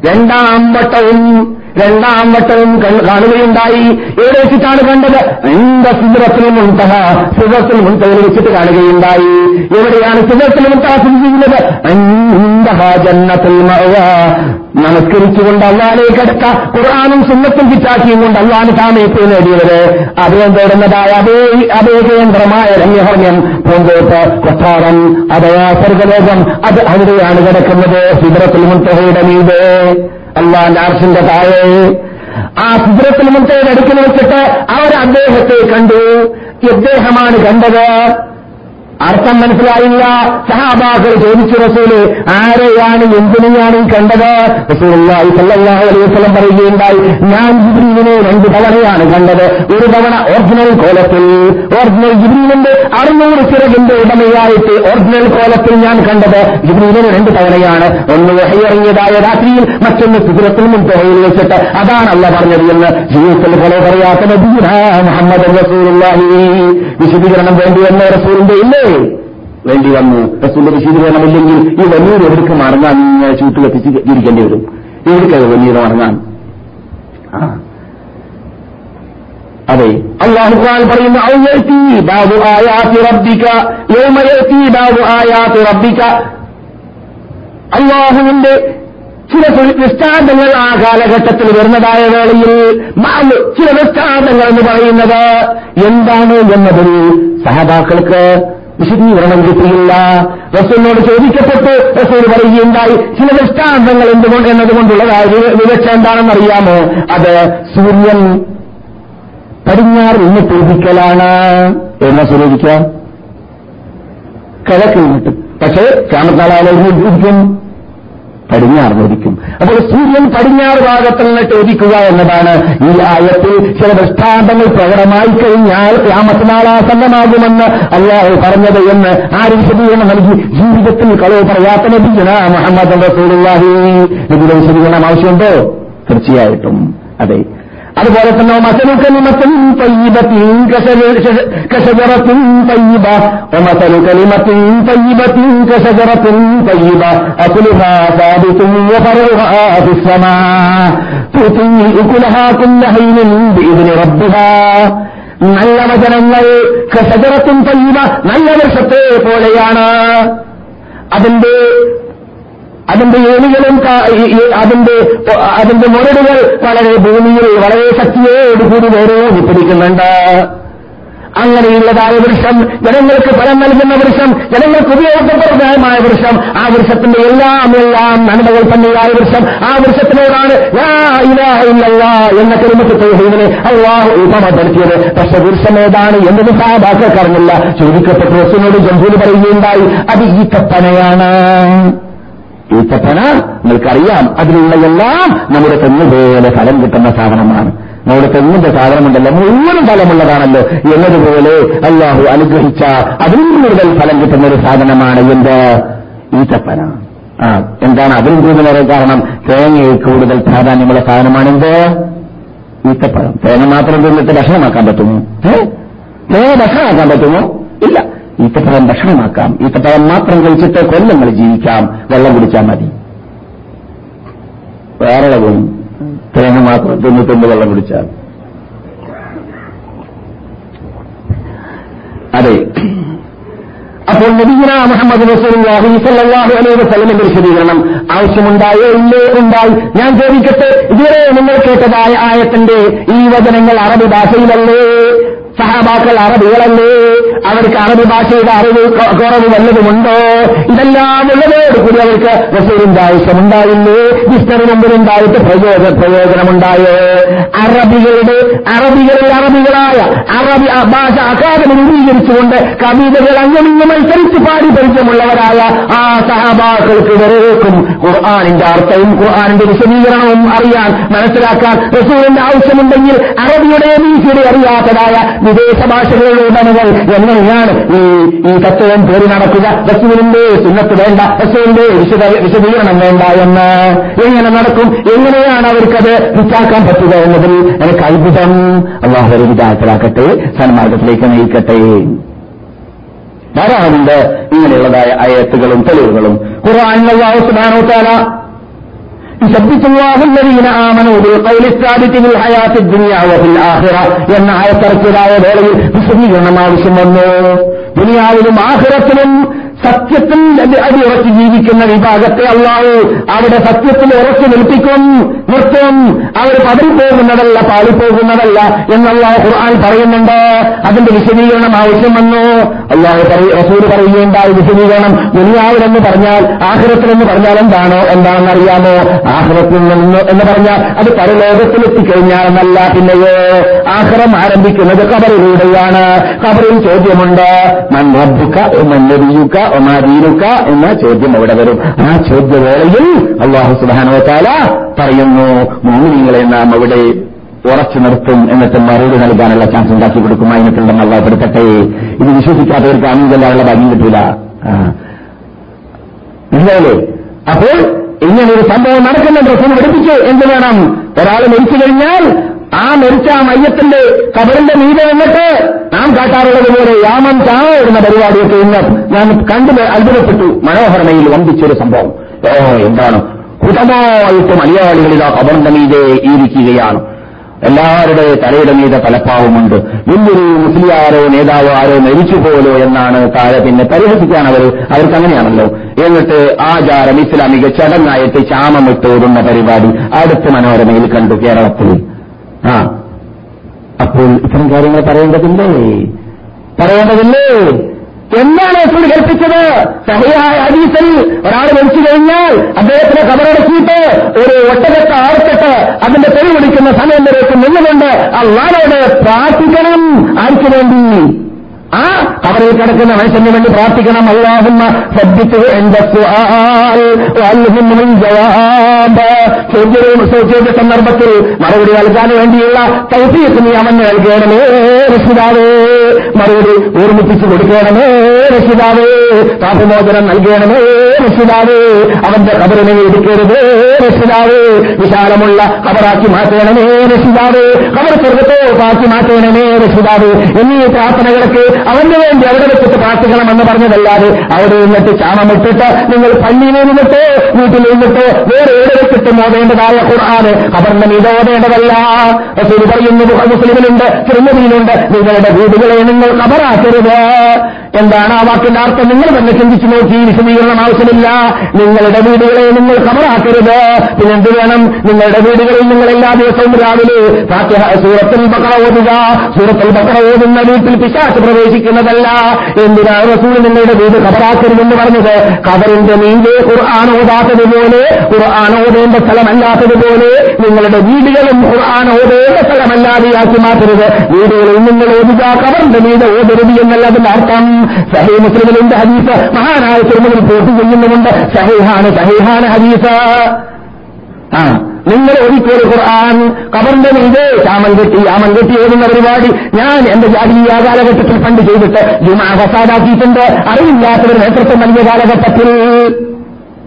S2: രണ്ടാം വട്ടവും രണ്ടാം വട്ടവും കാണുകയുണ്ടായി. എവിടെ വെച്ചിട്ടാണ് കണ്ടത്? എന്ത സിദ്രത്തിൽ മുൻതഹ സിദ്രത്തിൽ മുൻതഹയിൽ വെച്ചിട്ട് കാണുകയുണ്ടായി. എവിടെയാണ് സിദ്രത്തിൽ മുൻതഹ സ്ഥിതി ചെയ്യുന്നത്? ജന്നത്തിൽ നമസ്കരിച്ചുകൊണ്ട് അള്ളാലേക്ക് അടുത്ത ഖുർആാനും സുന്നത്തും കിറ്റാക്കിയും കൊണ്ട് അള്ളാന് താമേപ്പ് നേടിയവര് അദ്ദേഹം തേടുന്നതായ അതേ അതേ കേന്ദ്രമായ രമ്യഹർമ്യം പൂന്തോട്ട് കൊട്ടാരം അതയാ സ്വർഗലോകം അത് അവിടെയാണ് കിടക്കുന്നത്. സിദ്രത്തിൽ മുൻതഹയുടെ മീത്. അള്ളാന്റെ അർഷിന്റെ താഴെ ആ സുദ്രത്തിൽ മുട്ടയുടെ അടുക്കൽ വെച്ചിട്ട് അവർ അദ്ദേഹത്തെ കണ്ടു. അദ്ദേഹമാണ് കണ്ടത്. അർത്ഥം മനസ്സിലായില്ല. സഹാബാക്കൾ ചോദിച്ചു റസൂൽ ആരെയാണ് എന്തിനെയാണ് കണ്ടത്? സല്ലല്ലാഹു അലൈഹി പറയുകയുണ്ടായി ഞാൻ ജിബ്രീലിനെ രണ്ട് തവണയാണ് കണ്ടത്. ഒരു തവണ ഒറിജിനൽ കോലത്തിൽ ഒറിജിനൽ ജിബ്രീലിന്റെ അറുന്നൂറ് ചിറകിന്റെ ഉടമയായിട്ട് ഒറിജിനൽ കോലത്തിൽ ഞാൻ കണ്ടത്. ജിബ്രീലിന് രണ്ട് തവണയാണ്. ഒന്ന് വഹയിറങ്ങിയതായ രാത്രിയിൽ മറ്റൊന്ന് സിദ്രത്തിൽ മുൻതഹയിൽ വെച്ചിട്ട്. അതാണ് പറഞ്ഞത് എന്ന് ജീവിതത്തിൽ കൊല പറയാത്ത മുഹമ്മദ് റസൂലുള്ളാഹി. വിശദീകരണം വേണ്ടി എന്ന റസൂലിന്റെ ഇല്ലേ? വേണ്ടി വന്നു. റസൂലിന്റെ വിശദീകരണമില്ലെങ്കിൽ ഈ വലിയ എവിടേക്ക് മറങ്ങാൻ ചൂട്ട് കത്തിച്ച് ഇരിക്കേണ്ടി വരും എവിടേക്കത് വലിയ മറങ്ങാൻ അതെ. അള്ളാഹു പറയുന്ന അള്ളാഹുവിന്റെ ചില ദൃഷ്ടാന്തങ്ങൾ ആ കാലഘട്ടത്തിൽ വരുന്നതായ വേളയിൽ ചില ദൃഷ്ടാന്തങ്ങൾ എന്ന് പറയുന്നത് എന്താണ് എന്നതിൽ സഹതാക്കൾക്ക് വിശദീകരണം കിട്ടിയില്ല റസൂലിനോട് ചോദിക്കപ്പെട്ടു. റസൂൽ പറയുകയുണ്ടായി. ചില ദൃഷ്ടാന്തങ്ങൾ എന്തുകൊണ്ട് എന്നതുകൊണ്ടുള്ള വി- വിവക്ഷ എന്താണെന്നറിയാമോ? അത് സൂര്യൻ പടിഞ്ഞാറിൽ നിന്ന് പൂജിക്കലാണ് എന്നാ സൂര്യദിക്കുക കിഴക്കിൽ നിന്നിട്ട്. പക്ഷേ ക്യാമത്താളായാലും ഉദിക്കും പടിഞ്ഞാറ് ഉദിക്കും അപ്പോൾ സൂര്യൻ പടിഞ്ഞാറ് ഭാഗത്ത് നിന്നിട്ട് ഉദിക്കുക എന്നതാണ് ഈ ആയത്തിൽ ചില ദൃഷ്ടാന്തങ്ങൾ പ്രകടമായി കഴിഞ്ഞാൽ രാമത്തിനാളാസന്നമാകുമെന്ന് അല്ലാഹു പറഞ്ഞത് എന്ന് ആര് വിശദീകരണം നൽകി. ജീവിതത്തിൽ കളവ് പറയാത്ത ലഭിക്കണ മുഹമ്മദ് റസൂലുള്ളാഹി. നബിയുടെ വിശദീകരണം ആവശ്യമുണ്ടോ? തീർച്ചയായിട്ടും. അതെ. അതുപോലെ തന്നെ മസലു കലിമത്തും തയ്യബത്തിൻ കശജറത്തും തയ്യബ. ഒമസലു കലിമത്തും തയ്യബത്തിൻ കശജറത്തും തയ്യബ. അകുലുഹാ സാബിത്തും വഫറുഹാ ഫിസ്സമാ. തുതി ഉകുലഹാ കുല്ല ഹൈനിൻ നല്ല വചനങ്ങൾ കശജറത്തും തയ്യബ നല്ല വർഷത്തെ പോലെയാണ്. അതിന്റെ അതിന്റെ ഏണികളും അതിന്റെ അതിന്റെ മുരടുകൾ വളരെ ഭൂമിയിൽ വളരെ ശക്തിയോടുകൂടി വേറെ പിടിക്കുന്നുണ്ട് അങ്ങനെയുള്ളതായ വൃക്ഷം ജനങ്ങൾക്ക് ഫലം നൽകുന്ന വൃക്ഷം ജനങ്ങൾക്ക് ഉപയോഗപ്രദമായ വൃക്ഷം ആ വൃക്ഷത്തിന്റെ എല്ലാം എല്ലാം നന്മകൾ തന്നെയായ വൃക്ഷം ആ വൃക്ഷത്തിനോടാണ് എന്ന കുടുംബത്തിൽ തൗഹീദിനെ അള്ളാഹു ഉപമപ്പെടുത്തിയത് പക്ഷെ വൃക്ഷം ഏതാണ് എന്നത് സാധാക്കൾക്ക് ചോദിക്കപ്പെട്ട റസൂലിനോട് ജംഭൂരി പറയുകയുണ്ടായി. അത് ഈ കപ്പനയാണ് ഈത്തപ്പന നിങ്ങൾക്കറിയാം. അതിലുള്ള എല്ലാം നമ്മുടെ തെങ്ങുപോലെ ഫലം കിട്ടുന്ന സാധനമാണ്. നമ്മുടെ തെങ്ങിന്റെ സാധനമുണ്ടല്ലോ. മുഴുവനും ഫലമുള്ളതാണല്ലോ. എന്നതുപോലെ അള്ളാഹു അനുഗ്രഹിച്ച അതിലും കൂടുതൽ ഫലം കിട്ടുന്ന ഒരു സാധനമാണ് എന്ത്? ഈത്തപ്പന. ആ എന്താണ് അതിലും കൂടുതൽ കാരണം? തേങ്ങയിൽ കൂടുതൽ പ്രാധാന്യമുള്ള സാധനമാണെന്ത് ഈത്തപ്പഴം. തേങ്ങ മാത്രം തിന്നിട്ട് ഭക്ഷണമാക്കാൻ പറ്റുമോ? തേങ്ങ ഭക്ഷണമാക്കാൻ പറ്റുമോ? ഇല്ല. ഈത്തപ്പഴം ഭക്ഷണമാക്കാം. ഈത്തപ്പഴം മാത്രം കഴിച്ചിട്ട് കൊല്ലങ്ങൾ ജീവിക്കാം. വെള്ളം കുടിച്ചാൽ മതി. വേറെ തേങ്ങ മാത്രം തിന്ന് തിന്ന് വെള്ളം കുടിച്ചാൽ. അതെ. അപ്പോൾ നബീന മുഹമ്മദ് റസൂലുള്ളാഹി വിശദീകരണം ആവശ്യമുണ്ടായോ? ഇല്ലേ? ഉണ്ടായി. ഞാൻ ചോദിക്കട്ടെ? ഇതുവരെ നിങ്ങൾ കേട്ടതായ ആയത്തിന്റെ ഈ വചനങ്ങൾ അറബി ഭാഷയിലല്ലേ? സഹാബാക്കൾ അറബികളല്ലേ? അവർക്ക് അറബി ഭാഷയുടെ അറിവ് കുറവ് വല്ലതുമുണ്ടോ? ഇതെല്ലാം ഉള്ളതോടുകൂടി അവർക്ക് റസൂലിന്റെ ആവശ്യമുണ്ടായില്ലേ? ഡിസ്റ്ററി മുമ്പിലുണ്ടായിട്ട് പ്രയോജന പ്രയോജനമുണ്ടായോ? അറബികളുടെ അറബികളിൽ അറബികളായ അറബി ഭാഷ അക്കാദമി രൂപീകരിച്ചുകൊണ്ട് കവിതകൾ അങ്ങനെയും മത്സരിച്ച് പാടി പരിചയമുള്ളവരായ ആ സഹാബാക്കൾക്ക് വരേക്കും ഖുർആാനിന്റെ അർത്ഥവും ഖുർആാനിന്റെ വിശദീകരണവും അറിയാൻ മനസ്സിലാക്കാൻ റസൂലിന്റെ ആവശ്യമുണ്ടെങ്കിൽ അറബിയുടെ വീശിയുടെ അറിയാത്തതായ വിദേശ ഭാഷകളുടെ ഉടമകൾ എങ്ങനെയാണ് ഈ ഈ തത്വം പേര് നടക്കുക. റസൂലിന്റെ സുന്നത്ത് വേണ്ട റസൂലിന്റെ വിശദ വിശദീകരണം വേണ്ട എന്ന്. എങ്ങനെ നടക്കും? എങ്ങനെയാണ് അവർക്കത് വിറ്റാക്കാൻ പറ്റുക എന്നതിൽ എനിക്ക് അത്ഭുതം. അള്ളാഹു വിചാരത്തിലാക്കട്ടെ സന്മാർഗത്തിലേക്ക് നയിക്കട്ടെ. ധാരാളമുണ്ട് ഇങ്ങനെയുള്ളതായ അയത്തുകളും തെളിവുകളും. വതആല يثبت الله الذين آمنوا بالقول الثابت في الحياة الدنيا وفي الآخرة എന്ന ആയത്തിറക്കിയതായ വേളയിൽ വിശദീകരണം ആവശ്യം വന്നു ദുനിയാവിലും ആഖിറത്തിലും സത്യത്തിൽ അടിയുറച്ച് ജീവിക്കുന്ന വിഭാഗത്തെ അള്ളാഹു അവരുടെ സത്യത്തിൽ ഉറച്ചു നിൽപ്പിക്കും നിർത്തും. അവർ പതറിപ്പോകുന്നതല്ല പാളിപ്പോകുന്നതല്ല എന്നുള്ള ഖുർആൻ പറയുന്നുണ്ട്. അതിന്റെ വിശദീകരണം ആവശ്യം വന്നു. അള്ളാഹു റസൂൽ പറയുകയുണ്ടായി. വിശദീകരണം ദുനിയാവിലെന്ന് പറഞ്ഞാൽ ആഹ്ലത്തിലെന്ന് പറഞ്ഞാൽ എന്താണോ എന്താണെന്ന് അറിയാമോ ആഹ്ലത്തിൽ നിന്ന് എന്ന് പറഞ്ഞാൽ അത് പരലോകത്തിലെത്തിക്കഴിഞ്ഞാൽ എന്നല്ല പിന്നെയോ? ആഹ്റം ആരംഭിക്കുന്നത് കബറിലൂടെയാണ് കബറിൽ ചോദ്യമുണ്ട് മൻ റബ്ബുക്ക മൻ നബിയുക ഒമാ ദീനുക എന്ന ചോദ്യം അവിടെ വരും. ആ ചോദ്യവേളയിൽ അള്ളാഹു സുബാനോത്താല പറയുന്നു മോമിനിങ്ങളെ നാം അവിടെ ഉറച്ചു നിർത്തും എന്നിട്ട് മറുപടി നൽകാനുള്ള ചാൻസ് ഉണ്ടാക്കി കൊടുക്കും. അതിനെക്കുള്ള അള്ളാഹ് പെടുത്തട്ടെ. ഇത് വിശ്വസിക്കാത്തവർക്ക് അമീതല്ലാനുള്ള ഭാഗ്യം കിട്ടൂല. ആ. മനസ്സിലായില്ലേ? അപ്പോൾ ഇങ്ങനെ ഒരു സംഭവം നടക്കുന്ന പ്രശ്നം പഠിപ്പിച്ചു എന്ത് വേണം? ഒരാൾ മരിച്ചു കഴിഞ്ഞാൽ ആ മരിച്ച ആ മയ്യത്തിന്റെ കബറിന്റെ മീതെ വന്നിട്ട് നാം കാട്ടാറുള്ളത് പോലെ യാമം ചാവ പരിപാടിയൊക്കെ ഇന്ന് ഞാൻ കണ്ടു അത്ഭുതപ്പെട്ടു. മനോഹരമയിൽ വമ്പിച്ചൊരു സംഭവം. ഓ എന്താണ്? കൂട്ടമായിട്ട് മലയാളികൾ ഇതാ കബറിന്റെ മീതെ ഇരിക്കുകയാണ്. എല്ലാവരുടെ തലയുടെ മീതെ തലപ്പാവുമുണ്ട്. വലിയൊരു മുസ്ലിയാരോ നേതാവോ ആരോ മരിച്ചു പോലോ എന്നാണ് താഴെ പിന്നെ പരിഹസിക്കാൻ അവർ അവർക്ക് അങ്ങനെയാണല്ലോ എന്നിട്ട് ആചാരം ഇസ്ലാമിക ചടങ്ങായിട്ട് ചാമമിട്ടോടുന്ന പരിപാടി അടുത്ത മനോരമയിൽ കണ്ടു കേരളത്തിൽ. ആ. അപ്പോൾ ഇത്തരം കാര്യങ്ങൾ പറയേണ്ടതില്ലേ? പറയേണ്ടതില്ലേ? എന്താണ് റസൂൽ കൽപ്പിച്ചത്. സഹിയായ ഹദീസിൽ ഒരാൾ മരിച്ചു കഴിഞ്ഞാൽ അദ്ദേഹത്തിനെ കബറടക്കിയിട്ട് ഒരു ഒട്ടകത്തെ ആർത്തിട്ട് അതിന്റെ തെളിവ് വിളിക്കുന്ന സമയം വരേക്ക് നിന്നുകൊണ്ട് അള്ളാഹോട് പ്രാർത്ഥിക്കണം. ആർക്കു വേണ്ടി? ആ കബറിൽ കിടക്കുന്ന മനുഷ്യന് വേണ്ടി പ്രാർത്ഥിക്കണം. അള്ളാഹുമ്മ ശ്രദ്ധിച്ചു എന്റെ ചോദ്യ സന്ദർഭത്തിൽ മറുപടി നൽകാൻ വേണ്ടിയുള്ള തൗഫീഖ് നീ അവന് നൽകണമേ രക്ഷിതാവേ. മറുപടി ഓർമ്മിപ്പിച്ചു കൊടുക്കണമേ രക്ഷിതാവേ. പാപമോചനം നൽകണമേ രക്ഷിതാവേ. അവന്റെ കബറിനെ എടുക്കരുത് രക്ഷിതാവേ. വിശാലമുള്ള കബറാക്കി മാറ്റണമേ രക്ഷിതാവേ. കബർ സ്വർഗത്തോപ്പാക്കി മാറ്റണമേ രക്ഷിതാവേ. എന്നീ പ്രാർത്ഥനകൾക്ക് അവന് വേണ്ടി അവിടെ വെച്ചിട്ട് പ്രാർത്ഥിക്കണം എന്ന് പറഞ്ഞതല്ലാതെ അവിടെ നിന്നിട്ട് ചാണമിട്ടിട്ട് നിങ്ങൾ പള്ളിയിൽ നിന്നിട്ട് വീട്ടിൽ നിന്നിട്ട് വേറെ എവിടെ വെച്ചിട്ട് മോതേണ്ടതായ ഖുർആാന് അവരുടെ ഇത് ഓതേണ്ടതല്ല റസൂൽ പറയുന്നു മുസ്ലിമിനുണ്ട് തിരുമതിയിലുണ്ട്. നിങ്ങളുടെ വീടുകളെ നിങ്ങൾ കബറാക്കരുത്. എന്താണ് ആ വാക്കിന്റെ അർത്ഥം? നിങ്ങൾ തന്നെ ചിന്തിച്ചു നോക്കി വിശദീകരണം ആവശ്യമില്ല. നിങ്ങളുടെ വീടുകളെ നിങ്ങൾ കബറാക്കരുത്. പിന്നെ എന്ത് വേണം? നിങ്ങളുടെ വീടുകളിൽ നിങ്ങൾ എല്ലാ ദിവസവും രാവിലെ സൂറത്തിൽ ബക്കറ ഓതുക. സൂറത്തിൽ ബക്കറ ഓതുന്ന വീട്ടിൽ പിശാച്ച് പ്രവേശിക്കുന്നതല്ല എന്തിനാണ് റസൂൽ നിങ്ങളുടെ വീട് കബറാക്കരുതെന്ന് പറഞ്ഞത്? കബറിന്റെ മീതെ ഖുർആൻ ഓതാത്തതുപോലെ ഖുർആൻ ഓതേണ്ട സ്ഥലമല്ലാത്തതുപോലെ നിങ്ങളുടെ വീടുകളും ഖുർആൻ ഓതേണ്ട സ്ഥലമല്ലാതെയാക്കി മാറ്റരുത്. വീടുകളിൽ നിങ്ങൾ ഓതുക കബറിന്റെ മീതെ ഓതരുത് എന്നല്ല അതിന്റെ അർത്ഥം. സഹേ മുസ്ലിമിന്റെ ഹദീസ്. മഹാനായ തിരുമുകൾ പോട്ട് ചെയ്യുന്നുമുണ്ട്. സഹേഹാണ് സഹേഹാണ് ഹദീസ്. ആ. നിങ്ങൾ ഒരിക്കലും ഖുർആൻ കബറിന്റെ മീതെ ചാമൻ കെട്ടി ആമൻ കെട്ടി ഓടുന്ന പരിപാടി ഞാൻ എന്റെ ജാതീയ കാലഘട്ടത്തിൽ പണ്ട് ചെയ്തിട്ട് ജുമാ ഫസാദാക്കിയിട്ടുണ്ട്. അറിവില്ലാത്തവർ നേതൃത്വം നൽകിയ കാലഘട്ടത്തിൽ.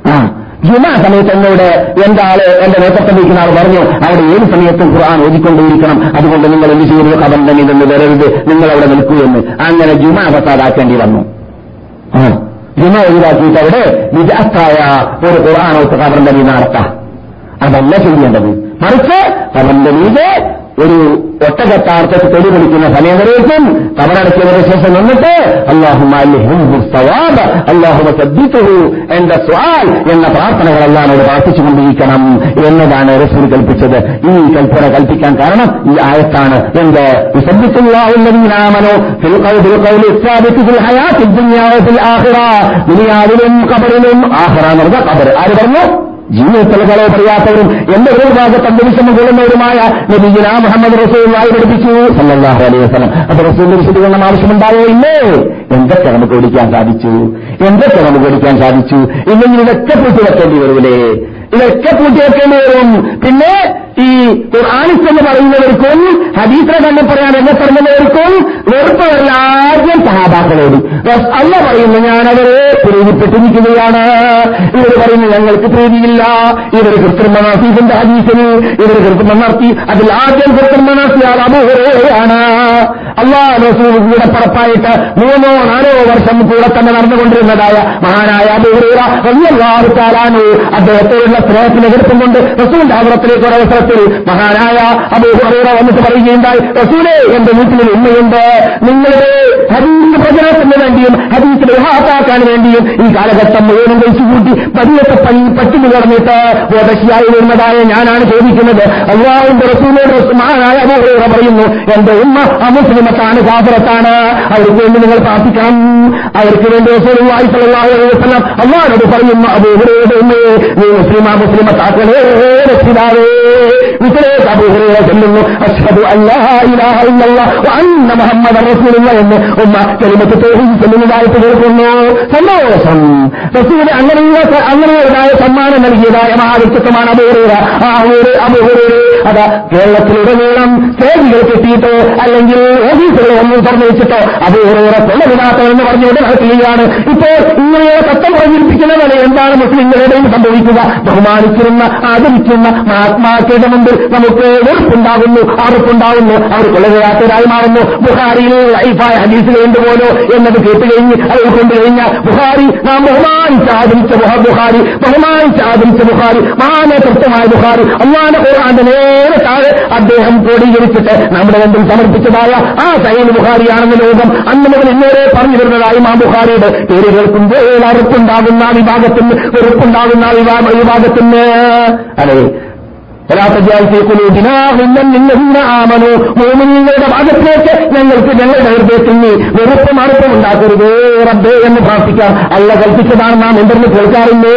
S2: ആ ജുമാ സമയത്ത് എന്നോട് എന്റെ ആൾ എന്റെ നേതൃത്വം വയ്ക്കുന്ന ആൾ പറഞ്ഞു അവിടെ ഏത് സമയത്തും ഖുർആൻ ഓതിക്കൊണ്ടേയിരിക്കണം. അതുകൊണ്ട് നിങ്ങൾ എന്ത് ചെയ്യുന്നു? കബറിന്റെ മീതെ നിന്ന് വരരുത്. നിങ്ങൾ അവിടെ നിൽക്കൂ എന്ന്. അങ്ങനെ ജുമാ ഫസാദാക്കേണ്ടി വന്നു. ആ ജുമാ ഒഴിവാക്കിയിട്ട് അവിടെ വിജാസ്തായ ഒരു ഖുർആാനോത്ത് കബറിന്റെ മീ നടത്താം. അതല്ല ചെയ്യേണ്ടത്. മറിച്ച് അവന്റെ മീതെ ഒരു ഒട്ടകത്താർത്ഥത്തിൽ തെളി പിടിക്കുന്ന സമയം വരേക്കും കബറടക്കിയതിനു ശേഷം നിന്നിട്ട് എന്റെ സ്വാൽ എന്ന പ്രാർത്ഥനകളെല്ലാം അല്ലാനോട് പ്രാർത്ഥിച്ചുകൊണ്ടിരിക്കണം എന്നതാണ് റസൂൽ കൽപ്പിച്ചത്. ഈ കൽപ്പന കൽപ്പിക്കാൻ കാരണം ഈ ആയത്താണ്. എന്ത്? ദുനിയാവിലും കബറിലും ആഹ്റ എന്ന് പറഞ്ഞ കബർ ആര് പറഞ്ഞു? ജീവിതത്തിൽ കളവ് പറയാത്തവരും എന്റെ ഒരു ഭാഗത്ത് അന്തരീക്ഷം കൊള്ളുന്നവരുമായ നബീന മുഹമ്മദ് റസൂലായി പഠിപ്പിച്ചു. സല്ലാഹു അലൈഹി വസ്ലം അത് റസൂലിന്റെ വിശദീകരണം ആവശ്യമുണ്ടായോ? ഇല്ലേ? എന്തൊക്കെ നമുക്ക് ഓടിക്കാൻ സാധിച്ചു? എന്തൊക്കെ നമുക്ക് ഓടിക്കാൻ സാധിച്ചു? ഇല്ലെങ്കിൽ ഇതൊക്കെ പൂട്ടി വെക്കേണ്ടി വരൂലേ ഇതൊക്കെ പൂട്ടി വെക്കേണ്ടി വരും. പിന്നെ ഈ ഖുർആാനിസ് എന്ന് പറയുന്നവർക്കും ഹദീസിനെ തന്നെ പറയാൻ രംഗത്തിറങ്ങുന്നവർക്കും വെറുപ്പ് ആദ്യം സഹാബാക്കളോട്. അല്ല പറയുന്നു ഞാൻ അവരെ പ്രീതിപ്പെട്ടിരിക്കുകയാണ്. ഇവർ പറയുന്നു ഞങ്ങൾക്ക് പ്രീതിയില്ല. ഇവർ കൃത്രിമ നാസീഫിന്റെ ഹദീസിന്. ഇവർ കൃത്രിമം നടത്തി അതിൽ ആദ്യം കൃത്രിമനാസിയാൽ നാസിയാൽ അബൂഹുറയാണ് അള്ളാഹ് റസൂൽ കൂടെ പുറപ്പായിട്ട് മൂന്നോ നാലോ വർഷം കൂടെ തന്നെ നടന്നുകൊണ്ടിരുന്നതായ മഹാനായ അബുഹുറ അദ്ദേഹത്തോടുള്ള സ്നേഹത്തിന് എതിർപ്പും കൊണ്ട് റസൂലിന്റെ ആഗ്രഹത്തിലേക്ക് ഒരു അവസരത്തിൽ മഹാനായ അബൂഹുറ വന്നിട്ട് പറയുകയുണ്ടായി റസൂലെ എന്റെ വീട്ടിൽ ഉമ്മയുണ്ട്. നിങ്ങളുടെ ഹദീസ് പ്രചരണത്തിന് വേണ്ടിയും ഹദീസിനെ ഹാത്താക്കാൻ വേണ്ടിയും ഈ കാലഘട്ടം മുഴുവനും കഴിച്ചുകൂട്ടി പതിയൊക്കെ പണി പട്ടിണി കടന്നിട്ട് ബോധശിയായി വരുന്നതായ ഞാനാണ് ചോദിക്കുന്നത്. അള്ളാഹുന്റെ റസൂലോട് മഹാനായ അബൂഹുറ പറയുന്നു എന്റെ ഉമ്മ അമുസ്ലിമത്താണ് കാഫറത്താണ്. അവർക്ക് വേണ്ടി നിങ്ങൾ പ്രാർത്ഥിക്കണം. അവർക്ക് വേണ്ടി റസൂലുള്ളാഹി സ്വല്ലല്ലാഹു അലൈഹി വസല്ലം പറയുന്നു അബൂഹുറയുടെ ഉമ്മയെ നീ മുസ്ലിമ മുസ്ലിമത്താക്കണേ രക്ഷിതാവേ. വിസലേക്ക് അബൂഹുറ ചെല്ലുന്നു. അഷ്ഹദു അല്ലാഹ വ അന്ന മുഹമ്മദൻ റസൂലുള്ള എന്ന് ഉമ്മ കലിമത്ത് തൗഹീദ് ചെല്ലുന്നതായിട്ട് കേൾക്കുന്നു. സന്തോഷം. റസൂൽ അങ്ങനെയുള്ള അങ്ങനെയുള്ളതായ സമ്മാനം നൽകിയതായ മഹാവ്യക്തിത്വമാണ് അബൂഹുറ ആ അബൂഹുറ അതാ കേരളത്തിലുടനീളം സ്റ്റേജുകൾ കിട്ടിയിട്ടോ അല്ലെങ്കിൽ ഓഫീസുകൾ ഒന്നും തുറന്നു വെച്ചിട്ടോ അബൂഹുറ കൊള്ളവിടാത്തവെന്ന് പറഞ്ഞുകൊണ്ട് നടത്തുകയാണ് ഇപ്പോൾ ഇങ്ങനെയുള്ള തത്വം പ്രചരിപ്പിക്കുന്നവരെ എന്താണ് മുസ്ലിങ്ങളുടെയും സംഭവിക്കുക? ബഹുമാനിച്ചിരുന്ന ആദരിക്കുന്ന മഹാത്മാക്കളുടെ മുമ്പിൽ നമുക്ക് വെറുപ്പുണ്ടാകുന്നു അറുപ്പുണ്ടാകുന്നു അവർ കൊള്ളവിടാത്തവരായി മാറുന്നു. ബുഹാരിയിൽ ലൈഫായ ഹദീസുകൾ ഉണ്ട് പോലോ എന്നത് കേട്ട് കഴിഞ്ഞ് അത് കൊണ്ട് കഴിഞ്ഞാൽ ബുഹാരി നാം ബഹുമാനിച്ച് ആദരിച്ച ബുഹാരി ബഹുമാനിച്ച് ആദരിച്ച ബുഹാരി മഹാനേതൃത്വമായ ബുഹാരി അള്ളാന്റെ ഖുർആന്റെ നേരെ താഴെ അദ്ദേഹം ക്രോഡീകരിച്ചിട്ട് നമ്മുടെ മുമ്പിൽ സമർപ്പിച്ചതായ ആ സൈൻ ബുഹാരിയാണെന്ന് ലോകം അന്ന് മുതൽ ഇന്നേരെ പറഞ്ഞു വരുന്നതായി മാ ബുഹാരിയുടെ പേര് കേൾക്കുമ്പോൾ അറുപ്പുണ്ടാകുന്ന വിഭാഗത്തിന് വെറുപ്പുണ്ടാകുന്ന വിഭാഗത്തിന്. അതെ മോമിനിങ്ങളുടെ ഭാഗത്തേക്ക് ഞങ്ങൾക്ക് ഞങ്ങളുടെ ഹൃദയത്തിൽ നീ വെറുപ്പ് മറുപ്പും ഉണ്ടാക്കരുത് റബ്ബേ എന്ന് പ്രാർത്ഥിക്കാം അല്ല കൽപ്പിച്ചതാണ് നാം എന്തെന്ന് കേൾക്കാറില്ലേ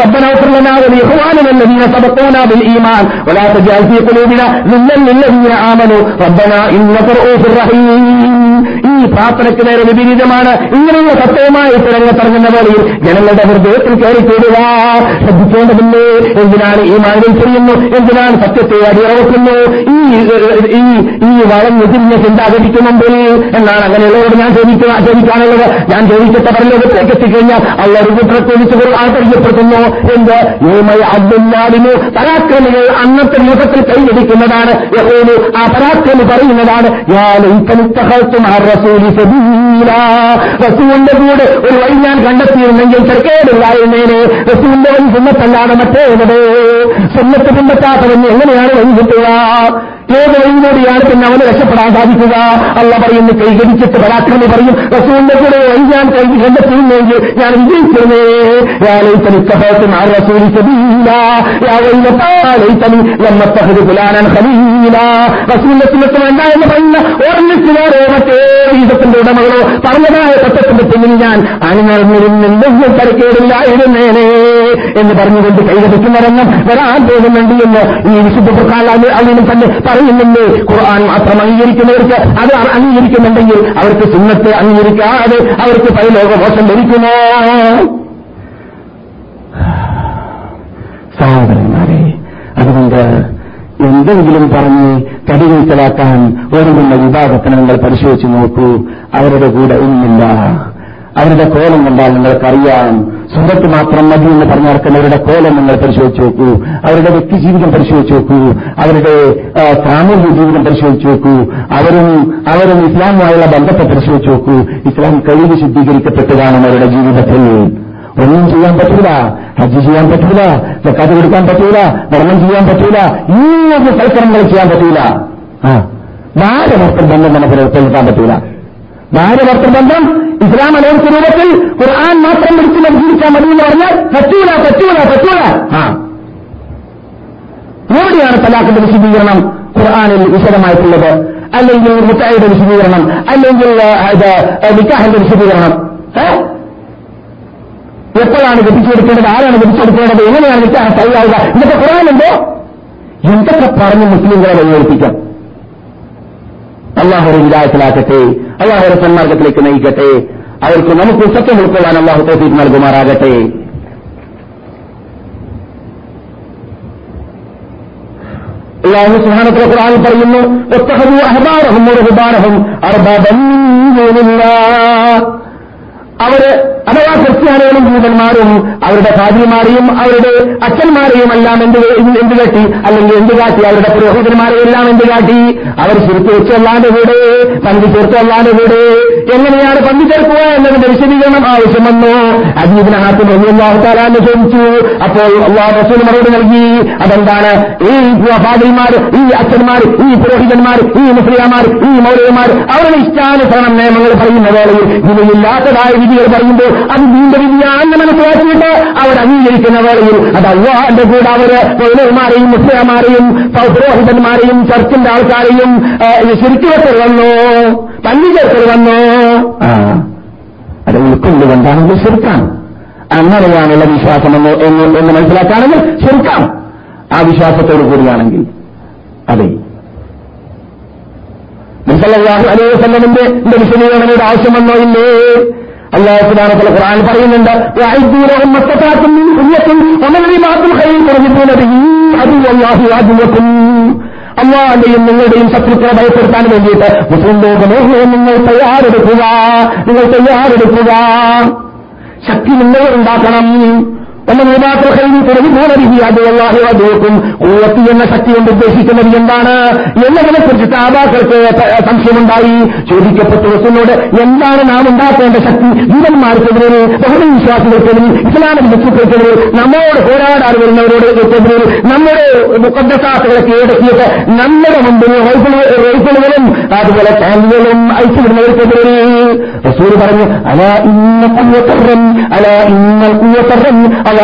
S2: റബ്ബനൗഫർലനാകെ യഹ്വാനുമല്ലദീന സബഖൂനാ ഈമാൻ ولا تجعل في قلوبنا غلا للذين آمنوا ربنا إنك رؤوف رحيم ഈ പ്രാർത്ഥനയ്ക്ക് നേരെ വിപരീതമാണ്. ഇങ്ങനെയുള്ള സത്യവുമായി തിരഞ്ഞെത്തിറങ്ങുന്ന വേളയിൽ ജനങ്ങളുടെ ഹൃദയത്തിൽ കയറി കൂടുക ശ്രദ്ധിക്കേണ്ടതില്ലേ? എന്തിനാണ് ഈ മാനം ചെയ്യുന്നു? എന്തിനാണ് സത്യത്തെ അടിയറക്കുന്നു ഈ ഈ ഈ വളഞ്ഞു തിരിഞ്ഞ ചിന്താഗതിക്ക് എന്നാണ് അങ്ങനെയുള്ളവരോട് ഞാൻ ചോദിക്കാനുള്ളത്. ഞാൻ ചോദിച്ചിട്ട് പറഞ്ഞതിലേക്ക് എത്തിക്കഴിഞ്ഞാൽ അള്ള ഒരു വിളിച്ച് ആൾ എന്ത്? ഏമയ അബ്ദുല്ലാലിന് പരാക്രമികൾ അന്നത്തെ രൂപത്തിൽ കൈവരിക്കുന്നതാണ് ആ പരാക്രമി പറയുന്നതാണ് ഞാൻ റസൂലിന്റെ കൂടെ ഒരു വഴി ഞാൻ കണ്ടെത്തിയിരുന്നെങ്കിൽ തിരക്കേടില്ലായിരുന്നേനെ റസൂലിന്റെ വഴി സുന്നത്തല്ലാതെ മറ്റേത് സുന്നത്ത് പിമ്പറ്റാത്തവന് എങ്ങനെയാണ് വഴി കിട്ടുക ഏത് വഴിയിലൂടെയാണ് പിന്നെ അവന് രക്ഷപ്പെടാൻ സാധിക്കുക? അല്ല പറയുന്നു കൈകരിച്ചിട്ട് പരാക്രമി പറയും. റസൂലിന്റെ കൂടെ ഞാൻ കൈ കണ്ടെത്തിയിരുന്നെങ്കിൽ ഞാൻ വിജയിച്ചിരുന്നേ. വേണ്ട എന്ന് പറയുന്ന ഓർമ്മിച്ചുകാരോ മറ്റേ വീതത്തിന്റെ ഉടമകളോ പറഞ്ഞതായ സത്യത്തിന്റെ പിന്നിൽ ഞാൻ അണിനിറഞ്ഞിരുന്നെന്തെങ്കിലും തരക്കേടില്ലായിരുന്നേനെ എന്ന് പറഞ്ഞുകൊണ്ട് കൈകടിക്കുന്ന രംഗം വരാൻ പോകുന്നുണ്ട് എന്ന് ഈ വിശുദ്ധ പ്രകാരം അതിനും തന്നെ പറയുന്നുണ്ട്. ഖുർആൻ മാത്രം അംഗീകരിക്കുന്നവർക്ക് അത് അംഗീകരിക്കുന്നുണ്ടെങ്കിൽ അവർക്ക് സുന്നത്തെ അംഗീകരിക്കാതെ അവർക്ക് പരലോകമോശം ലഭിക്കുമോ? സഹോദരന്മാരെ അതുകൊണ്ട് എന്തെങ്കിലും പറഞ്ഞ് തടി നീക്കലാക്കാൻ ഒരുങ്ങുന്ന വിഭാഗത്തിന് നിങ്ങൾ പരിശോധിച്ച് നോക്കൂ. അവരുടെ കൂടെ ഒന്നുമില്ല. അവരുടെ കോലം കണ്ടാൽ നിങ്ങൾക്കറിയാം. സുഹൃത്ത് മാത്രം മതി എന്ന് പറഞ്ഞു നടക്കുന്നവരുടെ കോലം നിങ്ങൾ പരിശോധിച്ച് നോക്കൂ. അവരുടെ വ്യക്തി ജീവിതം പരിശോധിച്ച് നോക്കൂ. അവരുടെ സാമൂഹ്യ ജീവിതം പരിശോധിച്ച് നോക്കൂ. അവരും അവരും ഇസ്ലാമുമായുള്ള ബന്ധത്തെ പരിശോധിച്ച് നോക്കൂ. ഇസ്ലാം കഴിവ് ശുദ്ധീകരിക്കപ്പെട്ടതാണ് അവരുടെ ജീവിതത്തിൽ. ഒന്നും ചെയ്യാൻ പറ്റില്ല ഹജ്ജ് ചെയ്യാൻ പറ്റൂല. സക്കാത്ത് കൊടുക്കാൻ പറ്റൂല. ധർമ്മം ചെയ്യാൻ പറ്റൂല. ഇങ്ങനത്തെ സൽക്കരങ്ങൾ ചെയ്യാൻ പറ്റില്ല ആ ഭാര്യ ബന്ധം നമുക്ക് പറ്റില്ല പറ്റൂല. ഭാര്യ ഭർത്തൃബന്ധം ഇസ്ലാം അലോചിച്ച രൂപത്തിൽ ഖുർആൻ മാത്രം പിടിച്ച് നൽകിയിരിക്കാൻ മതി എന്ന് പറഞ്ഞാൽ പറ്റൂല പറ്റൂല പറ്റൂല. ആ. എവിടെയാണ് തലാഖിന്റെ വിശദീകരണം ഖുർആാനിൽ വിശദമായിട്ടുള്ളത്. അല്ലെങ്കിൽ മുത്തായിയുടെ വിശദീകരണം അല്ലെങ്കിൽ നിക്കാഹിന്റെ വിശദീകരണം. എപ്പോഴാണ് ഗതിച്ചു കൊടുക്കേണ്ടത് ആരാണ് ഗതിച്ചു കൊടുക്കേണ്ടത് എങ്ങനെയാണ് നിക്കാഹ് തയ്യാറുക ഇതൊക്കെ ഖുറാനുണ്ടോ എന്തൊക്കെ പറഞ്ഞ് മുസ്ലിങ്ങളെ വഴിയേൽപ്പിക്കാം അള്ളാഹു വിലായത്തിലാക്കട്ടെ അള്ളാഹുരെ സന്മാർഗത്തിലേക്ക് നയിക്കട്ടെ. അവർക്ക് നമുക്ക് സത്യം ഉൾക്കൊള്ളാൻ അള്ളാഹു തോഫീക്ക് നൽകുമാറാകട്ടെ. അള്ളാഹു സുഹാനത്തിലെ ഖുർആൻ പറയുന്നു അവർ അഥവാ ക്രിസ്ത്യാനികളും ജൂതന്മാരും അവരുടെ ഭാര്യമാരെയും അവരുടെ അച്ഛന്മാരെയും എല്ലാം എന്ത് എന്ത് കാട്ടി? അല്ലെങ്കിൽ എന്ത് കാട്ടി? അവരുടെ പുരോഹിതന്മാരെയും എല്ലാം എന്ത് കാട്ടി? അവർ ചുരുത്തി വെച്ചല്ലാതെ കൂടെ പങ്കു ചേർത്തല്ലാതെ കൂടെ എങ്ങനെയാണ് പങ്കു ചേർക്കുക എന്നതിന്റെ വിശദീകരണം ആവശ്യം വന്നു. ആർക്കും അള്ളാഹുത്താലാന്ന് ചോദിച്ചു. അപ്പോൾ അള്ളാഹ് റസൂൽ മറുപടി നൽകി. അതെന്താണ്? ഈ ഭാര്യമാർ ഈ അച്ഛന്മാർ ഈ പുരോഹിതന്മാർ ഈ മുസ്ലിയാമാർ ഈ മൗലികമാർ അവരുടെ ഇഷ്ടാനുസരണം നിയമങ്ങൾ പറയുന്ന വേളയിൽ ഇതിലില്ലാത്തതായ വിധികൾ പറയുമ്പോൾ അത് വീണ്ടും വിധിയാണെന്ന് മനസ്സിലാക്കിയിട്ട് അവർ അംഗീകരിക്കുന്ന വേളയിൽ അത് അള്ളാഹിന്റെ കൂടെ അവർ പൗരന്മാരെയും മുസ്ലിമാരെയും പൗരോഹിതന്മാരെയും ചർച്ചിന്റെ ആൾക്കാരെയും ശരിക്കുവെക്കൽ വന്നോ. പഞ്ചേക്കൽ വന്നു. അത് ഉൾക്കൊണ്ടുകൊണ്ടാണെങ്കിൽ ശരിക്കാം അങ്ങനെയാണുള്ള വിശ്വാസമെന്ന് എന്ന് എന്ന് മനസ്സിലാക്കുകയാണെങ്കിൽ ശരിക്കാം ആ വിശ്വാസത്തോട് കൂടിയാണെങ്കിൽ അതെ. നിസലാഹു അലൈഹി സല്ലമിന്റെ വിശദീകരണയുടെ ആവശ്യം വന്നോ ഇല്ലേ? അള്ളാഹു ഖുർആൻ പറയുന്നുണ്ട് അള്ളാഹിന്റെയും നിങ്ങളുടെയും ശത്രുക്കളെ ഭയപ്പെടുത്താൻ വേണ്ടിയിട്ട് മുസ്ലിം ലോകമേ നിങ്ങൾ തയ്യാറെടുക്കുക നിങ്ങൾ തയ്യാറെടുക്കുക. ശക്തി നിങ്ങൾ ഉണ്ടാക്കണം. കൂവത്തി എന്ന ശക്തി കൊണ്ട് ഉദ്ദേശിക്കുന്നത് എന്താണ്? എന്നതിനെ കുറിച്ച് താതാക്കൾക്ക് സംശയമുണ്ടായി. ചോദിക്കപ്പെട്ട വസ്തുവിനോട് എന്താണ് നാം ഉണ്ടാക്കേണ്ട ശക്തി? ജീവന്മാർക്കെതിരെ ബഹുദൈവ വിശ്വാസികൾക്കെതിരെ ഇസ്ലാമിക ശത്രുക്കൾക്കെതിരെ നമ്മോട് പോരാടാൻ വരുന്നവരോട് എതിരെ നമ്മുടെ മുഖദ്ദസാത്തുകളെ കീഴടക്കിയിട്ട് നമ്മുടെ മുമ്പിൽ റൈഫിളുകളും അതുപോലെ ചാനലുകളും അയച്ചുവിടുന്നവർക്കെതിരെ റസൂൽ പറഞ്ഞു അല ഇന്ന കുയ്യത്തറൻ അല ഇന്ന കുയ്യത്തറൻ അല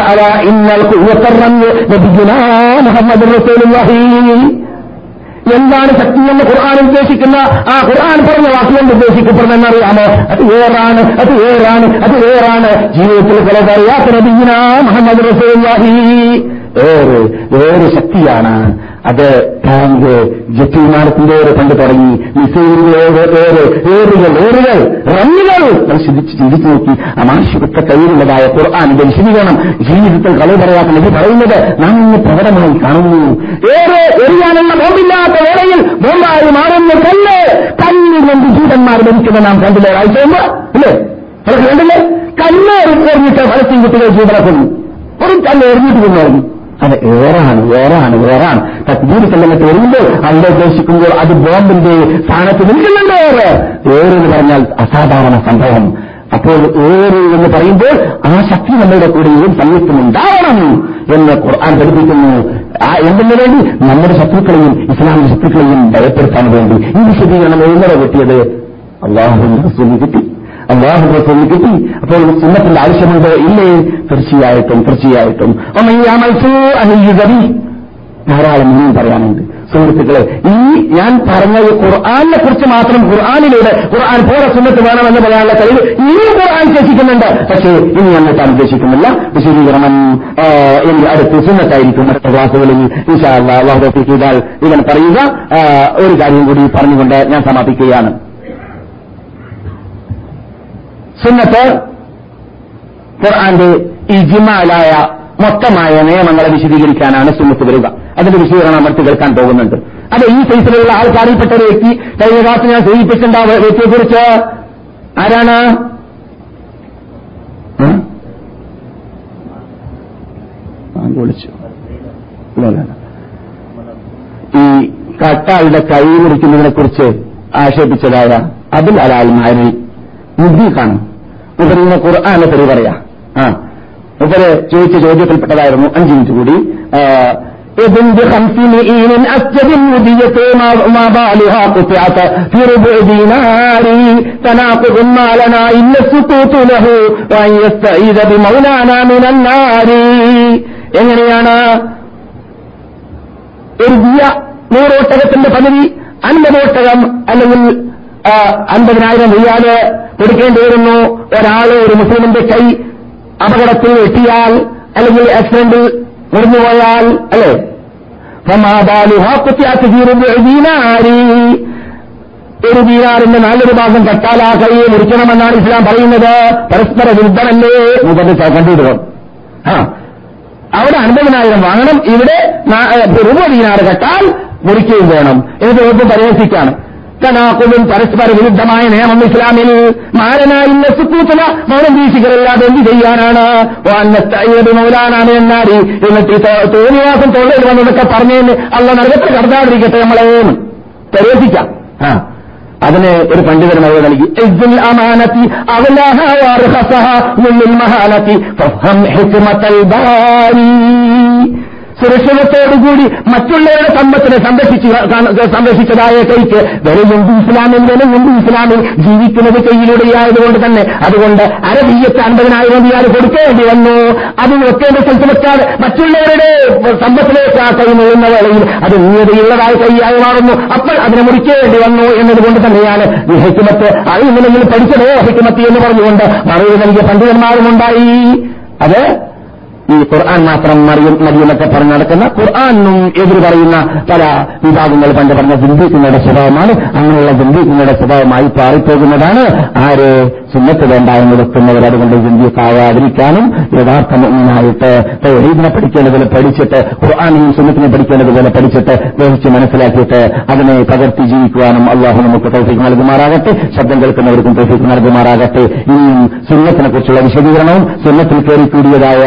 S2: റസൂലുള്ളാഹി എന്താണ് ശക്തി എന്ന് ഖുർആൻ ഉദ്ദേശിക്കുന്ന? ആ ഖുർആൻ പറഞ്ഞ വാക്കുകൊണ്ട് ഉദ്ദേശിക്കപ്പെടുന്നറിയാമോ അത് ഏറാണ് അത് ഏറാണ് അത് ഏറാണ്. ജീവിതത്തിൽ പലത് അറിയാത്ത നബീന മുഹമ്മദ് റസൂലുള്ളാഹി. ഏറ് ഏറ് ശക്തിയാണ്. അത് ടാങ്ക് ജെറ്റ് വിമാനത്തിന്റെ ഏറ് പണ്ട് തുടങ്ങി മിസൈലിന്റെ ഏറ് ഏറ് ഏറുകൾ റണ്ണുകൾ ചിന്തിച്ച് ചിന്തിച്ചു നോക്കി. ആ മാനുഷികത്തെ കയ്യിലുള്ളതായ ഖുർആാനിന്റെ വിശദീകരണം ജീവിതത്തിൽ കളി പറയാത്ത നബി പറയുന്നത് നാം ഇന്ന് പ്രകടമായി കാണുന്നു. ഏറെ എറിയാനുള്ള ബോംബില്ലാത്ത വേളയിൽ ബോംബായി മാറുന്ന കല്ല് കല്ലിൽ നിന്ന് ജീവന്മാർ ലഭിക്കുന്ന നാം കണ്ടില്ലേ? ആഴ്ച ഇല്ലേ? അതൊക്കെ കണ്ടില്ലേ? കല്ല് എറിഞ്ഞിട്ട് ഫലസ്തീൻ കുട്ടികൾ ജീവനക്കുന്നു. ഒരു കല്ല് എറിഞ്ഞിട്ട് കൊണ്ടുവരുന്നു അത് ഏറാണ് ഏറാണ് ഏറാണ്. തക്ബീർ ചെല്ലുന്നിട്ട് വരുമ്പോൾ അവിടെ ഉദ്ദേശിക്കുമ്പോൾ അത് ബോംബിന്റെ സ്ഥാനത്ത് നിൽക്കുന്നുണ്ട് ഏറ്? ഏറ് എന്ന് പറഞ്ഞാൽ അസാധാരണ സംഭവം. അപ്പോൾ ഏറ് എന്ന് പറയുമ്പോൾ ആ ശക്തി നമ്മളുടെ കൂടെയും സമയത്തും ഉണ്ടാവണം എന്ന് ഖുർആൻ പഠിപ്പിക്കുന്നു. ആ എന്തിനു വേണ്ടി? നമ്മുടെ ശത്രുക്കളെയും ഇസ്ലാമിക ശത്രുക്കളെയും ഭയപ്പെടുത്താൻ വേണ്ടി. ഈ വിശദീകരണം എങ്ങനെ കിട്ടിയത്? അള്ളാഹുവിന്റെ കിട്ടി. അള്ളാഹു റസൂലിന് കിട്ടി. അപ്പോൾ സുന്നത്തിന്റെ ആവശ്യമുണ്ടോ? ഇല്ലേ. തീർച്ചയായിട്ടും തീർച്ചയായിട്ടും. ധാരാളം ഇനിയും പറയാനുണ്ട്. സുഹൃത്തുക്കളെ ഈ ഞാൻ പറഞ്ഞത് ഖുർആാനെ കുറിച്ച് മാത്രം ഖുർആാനിലൂടെ ഖുർആൻ പോലെ സുന്നത്ത് വേണമെന്ന് പറയാനുള്ള കഴിവ് ഇനിയും ഖുർആൻ ഉദ്ദേശിക്കുന്നുണ്ട് പക്ഷേ ഇനി അങ്ങോട്ടാൻ ഉദ്ദേശിക്കുന്നില്ല വിശദീകരണം എനിക്ക് അടുത്ത് സുന്നത്തായിരിക്കും അടുത്ത ക്ലാസ്സുകളിൽ. അള്ളാഹു ചെയ്താൽ ഇവൻ പറയുക. ഒരു കാര്യം കൂടി പറഞ്ഞുകൊണ്ട് ഞാൻ സമാപിക്കുകയാണ്. സുന്നത്ത് ഖുർആന്റെ ഇജിമാലായ മൊത്തമായ നിയമങ്ങളെ വിശദീകരിക്കാനാണ് സുന്നത്ത് വരിക. അതിന്റെ വിശദീകരണം നമ്മൾ കേൾക്കാൻ പോകുന്നുണ്ട്. അത് ഈ സൈസിലുള്ള ആൾക്കാരിൽപ്പെട്ട ഒരു വ്യക്തി കഴിഞ്ഞ ക്ലാസ് ഞാൻ സൂചിപ്പിച്ചിട്ടുണ്ട് ആ വ്യക്തിയെക്കുറിച്ച് ആരാണ്? വിളിച്ചു. ഈ കട്ടാളുടെ കൈ മുറിക്കുന്നതിനെ കുറിച്ച് ആക്ഷേപിച്ചതായ അബുൽ അലാൽ മാരി. മുദ്ദീഖാണ് ഇവരിങ്ങനെ ഖുർആാനെ തെറി പറയാ ആ ഇവര് ചോദിച്ച ചോദ്യത്തിൽപ്പെട്ടതായിരുന്നു അഞ്ചു മിനിറ്റ് കൂടി ابن بخمس مئين أسجد مدية ما بالها قطعت في ربع دينار تناقض ما لنا إلا السكوت له وأن يستعيذ بمولانا من النار എങ്ങനെയാണ് ഒരു ദിയ നൂറോട്ടകത്തിന്റെ പദവി അൻപതോട്ടകം അല്ലെങ്കിൽ അൻപതിനായിരം റിയാൽ കൊടുക്കേണ്ടി വരുന്നു. ഒരാൾ ഒരു മുസ്ലിമിന്റെ കൈ അപകടത്തിൽ എത്തിയാൽ അല്ലെങ്കിൽ ആക്സിഡന്റിൽ മുറിഞ്ഞുപോയാൽ അല്ലേ? ഒരു ദീനാറിന്റെ നാലൊരു ഭാഗം കട്ടാൽ ആ കൈയെ മുറിക്കണമെന്നാണ് ഇസ്ലാം പറയുന്നത്. പരസ്പര വിരുദ്ധമല്ലേ? മുതൽ കണ്ടിടുക ആ. അവിടെ അൻപതിനായിരം വാങ്ങണം. ഇവിടെ രൂപ ദീനാറ് കട്ടാൽ മുറിക്കുകയും വേണം. ഇത് എളുപ്പം പരിഹസിക്കാണ് തനാക്കുലും പരസ്പര വിരുദ്ധമായ നിയമം ഇസ്ലാമിൽ മാരനായി സുക്കൂത്തല മൗനം വീശികളല്ലാതെ എന്ത് ചെയ്യാനാണ്? മൗലാനാണ് എന്നാരി എന്നിട്ട് തോന്നിവാസം തൊള്ളയിൽ വന്നതൊക്കെ പറഞ്ഞേന്ന് അല്ല നരകത്തിൽ കടത്താതിരിക്കട്ടെ നമ്മളെ പരിഹസിക്കാം ആ. അതിന് ഒരു പണ്ഡിതൻ മറുപടി നൽകി. അമാനത്തി മഹാനത്തി സുരക്ഷിതത്തോടുകൂടി മറ്റുള്ളവരുടെ സമ്പത്തിനെ സംരക്ഷിച്ചു സംരക്ഷിച്ചതായ കൈക്ക് വിലയുണ്ട് ഇസ്ലാമിൽ വിലയുണ്ട് ഇസ്ലാമിൽ ജീവിക്കുന്നത് കൈയിലൂടെയായതുകൊണ്ട് തന്നെ അതുകൊണ്ട് അരബീയത്ത് അൻപതിനായിരം റിയാൽ കൊടുക്കേണ്ടി വന്നു. അത് വെക്കേണ്ട സ്ഥലത്ത് മറ്റുള്ളവരുടെ സമ്പത്തിലേക്ക് ആ കൈ നീളുന്ന വേളയിൽ അത് ഉന്നതയുള്ളതായ കൈയായി മാറുന്നു. അപ്പോൾ അതിനെ മുറിക്കേണ്ടി വന്നു എന്നതുകൊണ്ട് തന്നെയാണ് ഹെക്കുമത്ത് അറിയുന്നില്ലെങ്കിൽ പഠിച്ചതോ. ഹെക്കുമത്തി എന്ന് പറഞ്ഞുകൊണ്ട് മറുപടി നൽകിയ പണ്ഡിതന്മാരുമുണ്ടായി അത് ഈ ഖുർആൻ മാത്രം മറിയും മതിയെന്നൊക്കെ പറഞ്ഞ് നടക്കുന്ന ഖുർആാനും എതിര് പറയുന്ന പല വിഭാഗങ്ങൾ പണ്ട് പറഞ്ഞ ജിന്ദീഖിനുടെ സ്വഭാവമാണ്. അങ്ങനെയുള്ള ജിന്ദീഖിനുടെ സ്വഭാവമായി പാറിപ്പോകുന്നതാണ്. ആര്? സുന്നത്ത് വേണ്ട എന്ന് വെക്കുന്നവർ അതുകൊണ്ട് ചിന്തിക്കാവാതിരിക്കാനും യഥാർത്ഥ മുന്നായിട്ട് തൗഹീദിനെ പഠിക്കേണ്ടതുപോലെ പഠിച്ചിട്ട് ഖുർആാനെയും സുന്നത്തിനെ പഠിക്കേണ്ടതുപോലെ പഠിച്ചിട്ട് ഗ്രഹിച്ച് മനസ്സിലാക്കിയിട്ട് അതിനെ പകർത്തി ജീവിക്കുവാനും അള്ളാഹു നമുക്ക് തൗഫീഖ് നൽകുമാറാകട്ടെ ശബ്ദം കേൾക്കുന്നവർക്കും തൗഫീഖ് നൽകുമാറാകട്ടെ. ഇനിയും സുന്നത്തിനെ കുറിച്ചുള്ള വിശദീകരണവും സുന്നത്തിൽ കയറിക്കൂടിയതായ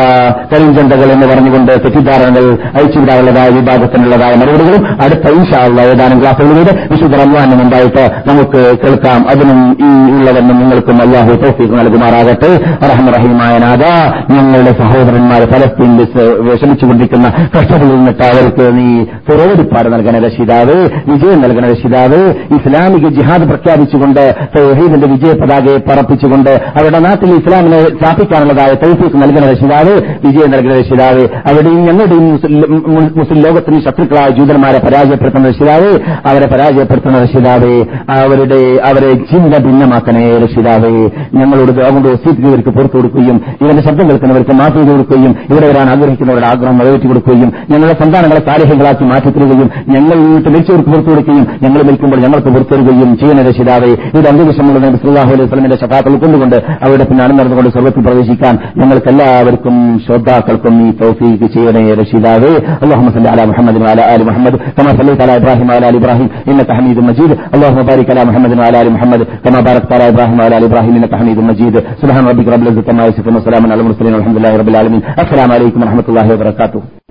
S2: കരിഞ്ചന്തകൾ എന്ന് പറഞ്ഞുകൊണ്ട് തെറ്റിദ്ധാരണകൾ അയച്ചുവിടാനുള്ളതായ വിഭാഗത്തിനുള്ളതായ മറുപടികളും അടുത്ത ഇൻഷാള്ള ഏതാനും ക്ലാസ്സുകളിലൂടെ വിശുദ്ധ റംവാനും ഉണ്ടായിട്ട് നമുക്ക് കേൾക്കാം. അതിനും ഈ ഉള്ളതെന്നും നിങ്ങൾക്കും അല്ല
S1: അള്ളാഹു തൗഫീഖ് നൽകുമാറാകട്ടെ. റഹ്മറഹീമായ നാഥ ഞങ്ങളുടെ സഹോദരന്മാർ ഫലസ്തീനിൽ വിഷമിച്ചുകൊണ്ടിരിക്കുന്ന കഷ്ടതയിൽ നിന്നിട്ട് അവർക്ക് നീ പുറവെടുപ്പാട് നൽകണ രക്ഷിതാവ് വിജയം നൽകണ രക്ഷിതാവ്. ഇസ്ലാമിക ജിഹാദ് പ്രഖ്യാപിച്ചുകൊണ്ട് തൗഹീദിന്റെ വിജയ പതാകയെ പറപ്പിച്ചുകൊണ്ട് അവരുടെ നാട്ടിൽ ഇസ്ലാമിനെ സ്ഥാപിക്കാനുള്ളതായ തൗഫീഖ് നൽകണ രക്ഷിതാവ് വിജയം നൽകണ രക്ഷിതാവ്. അവിടെയും ഞങ്ങളുടെയും മുസ്ലിം ലോകത്തിന് ശത്രുക്കളായ ജൂതന്മാരെ പരാജയപ്പെടുത്തുന്ന രക്ഷിതാവ് അവരെ പരാജയപ്പെടുത്തുന്ന രക്ഷിതാവ്. അവരുടെ അവരെ ചിന്ത ഭിന്നമാക്കണേ രക്ഷിതാവേ. ഞങ്ങളോട് അതുകൊണ്ട് വസീറ്റുകൾക്ക് പുറത്തു കൊടുക്കുകയും ഇവന്റെ ശബ്ദം കേൾക്കുന്നവർക്ക് മാറ്റി ചെയ്ത് കൊടുക്കുകയും ഇവിടെ വരാൻ ആഗ്രഹിക്കുന്നവരുടെ ആഗ്രഹം നിറവേറ്റി കൊടുക്കുകയും ഞങ്ങളുടെ സന്താനങ്ങളെ താരഹ്യങ്ങളാക്കി മാറ്റിത്തരുകയും ഞങ്ങൾ മരിച്ചവർക്ക് പുറത്തു കൊടുക്കുകയും ഞങ്ങൾ മരിക്കുമ്പോൾ ഞങ്ങൾക്ക് പുറത്തു തരുകയും ചെയ്യുന്ന രക്ഷിതാവേ ഇത് അന്ത്യവിഷമുള്ള നബി സല്ലല്ലാഹു അലൈഹി വസല്ലമയുടെ ശഫാത്തിൽ ഉൾക്കൊണ്ടുകൊണ്ട് അവരുടെ പിന്നാണ് നടന്നുകൊണ്ട് സ്വർഗത്തിൽ പ്രവേശിക്കാൻ ഞങ്ങൾക്ക് എല്ലാവർക്കും ശ്രോതാക്കൾക്കും ഈ തൗഫീഖ് ചെയ്യണേ രക്ഷിതാവേ اللهم صل على محمد وعلى ال محمد كما صليت على ابراهيم وعلى ال ابراهيم انك حميد مجيد اللهم بارك على محمد وعلى ال محمد كما باركت على ابراهيم وعلى ال ابراهيم انك حميد مجيد سبحان ربك رب العزة عما يصفون وسلام على المرسلين والحمد لله رب العالمين. السلام عليكم ورحمة الله وبركاته.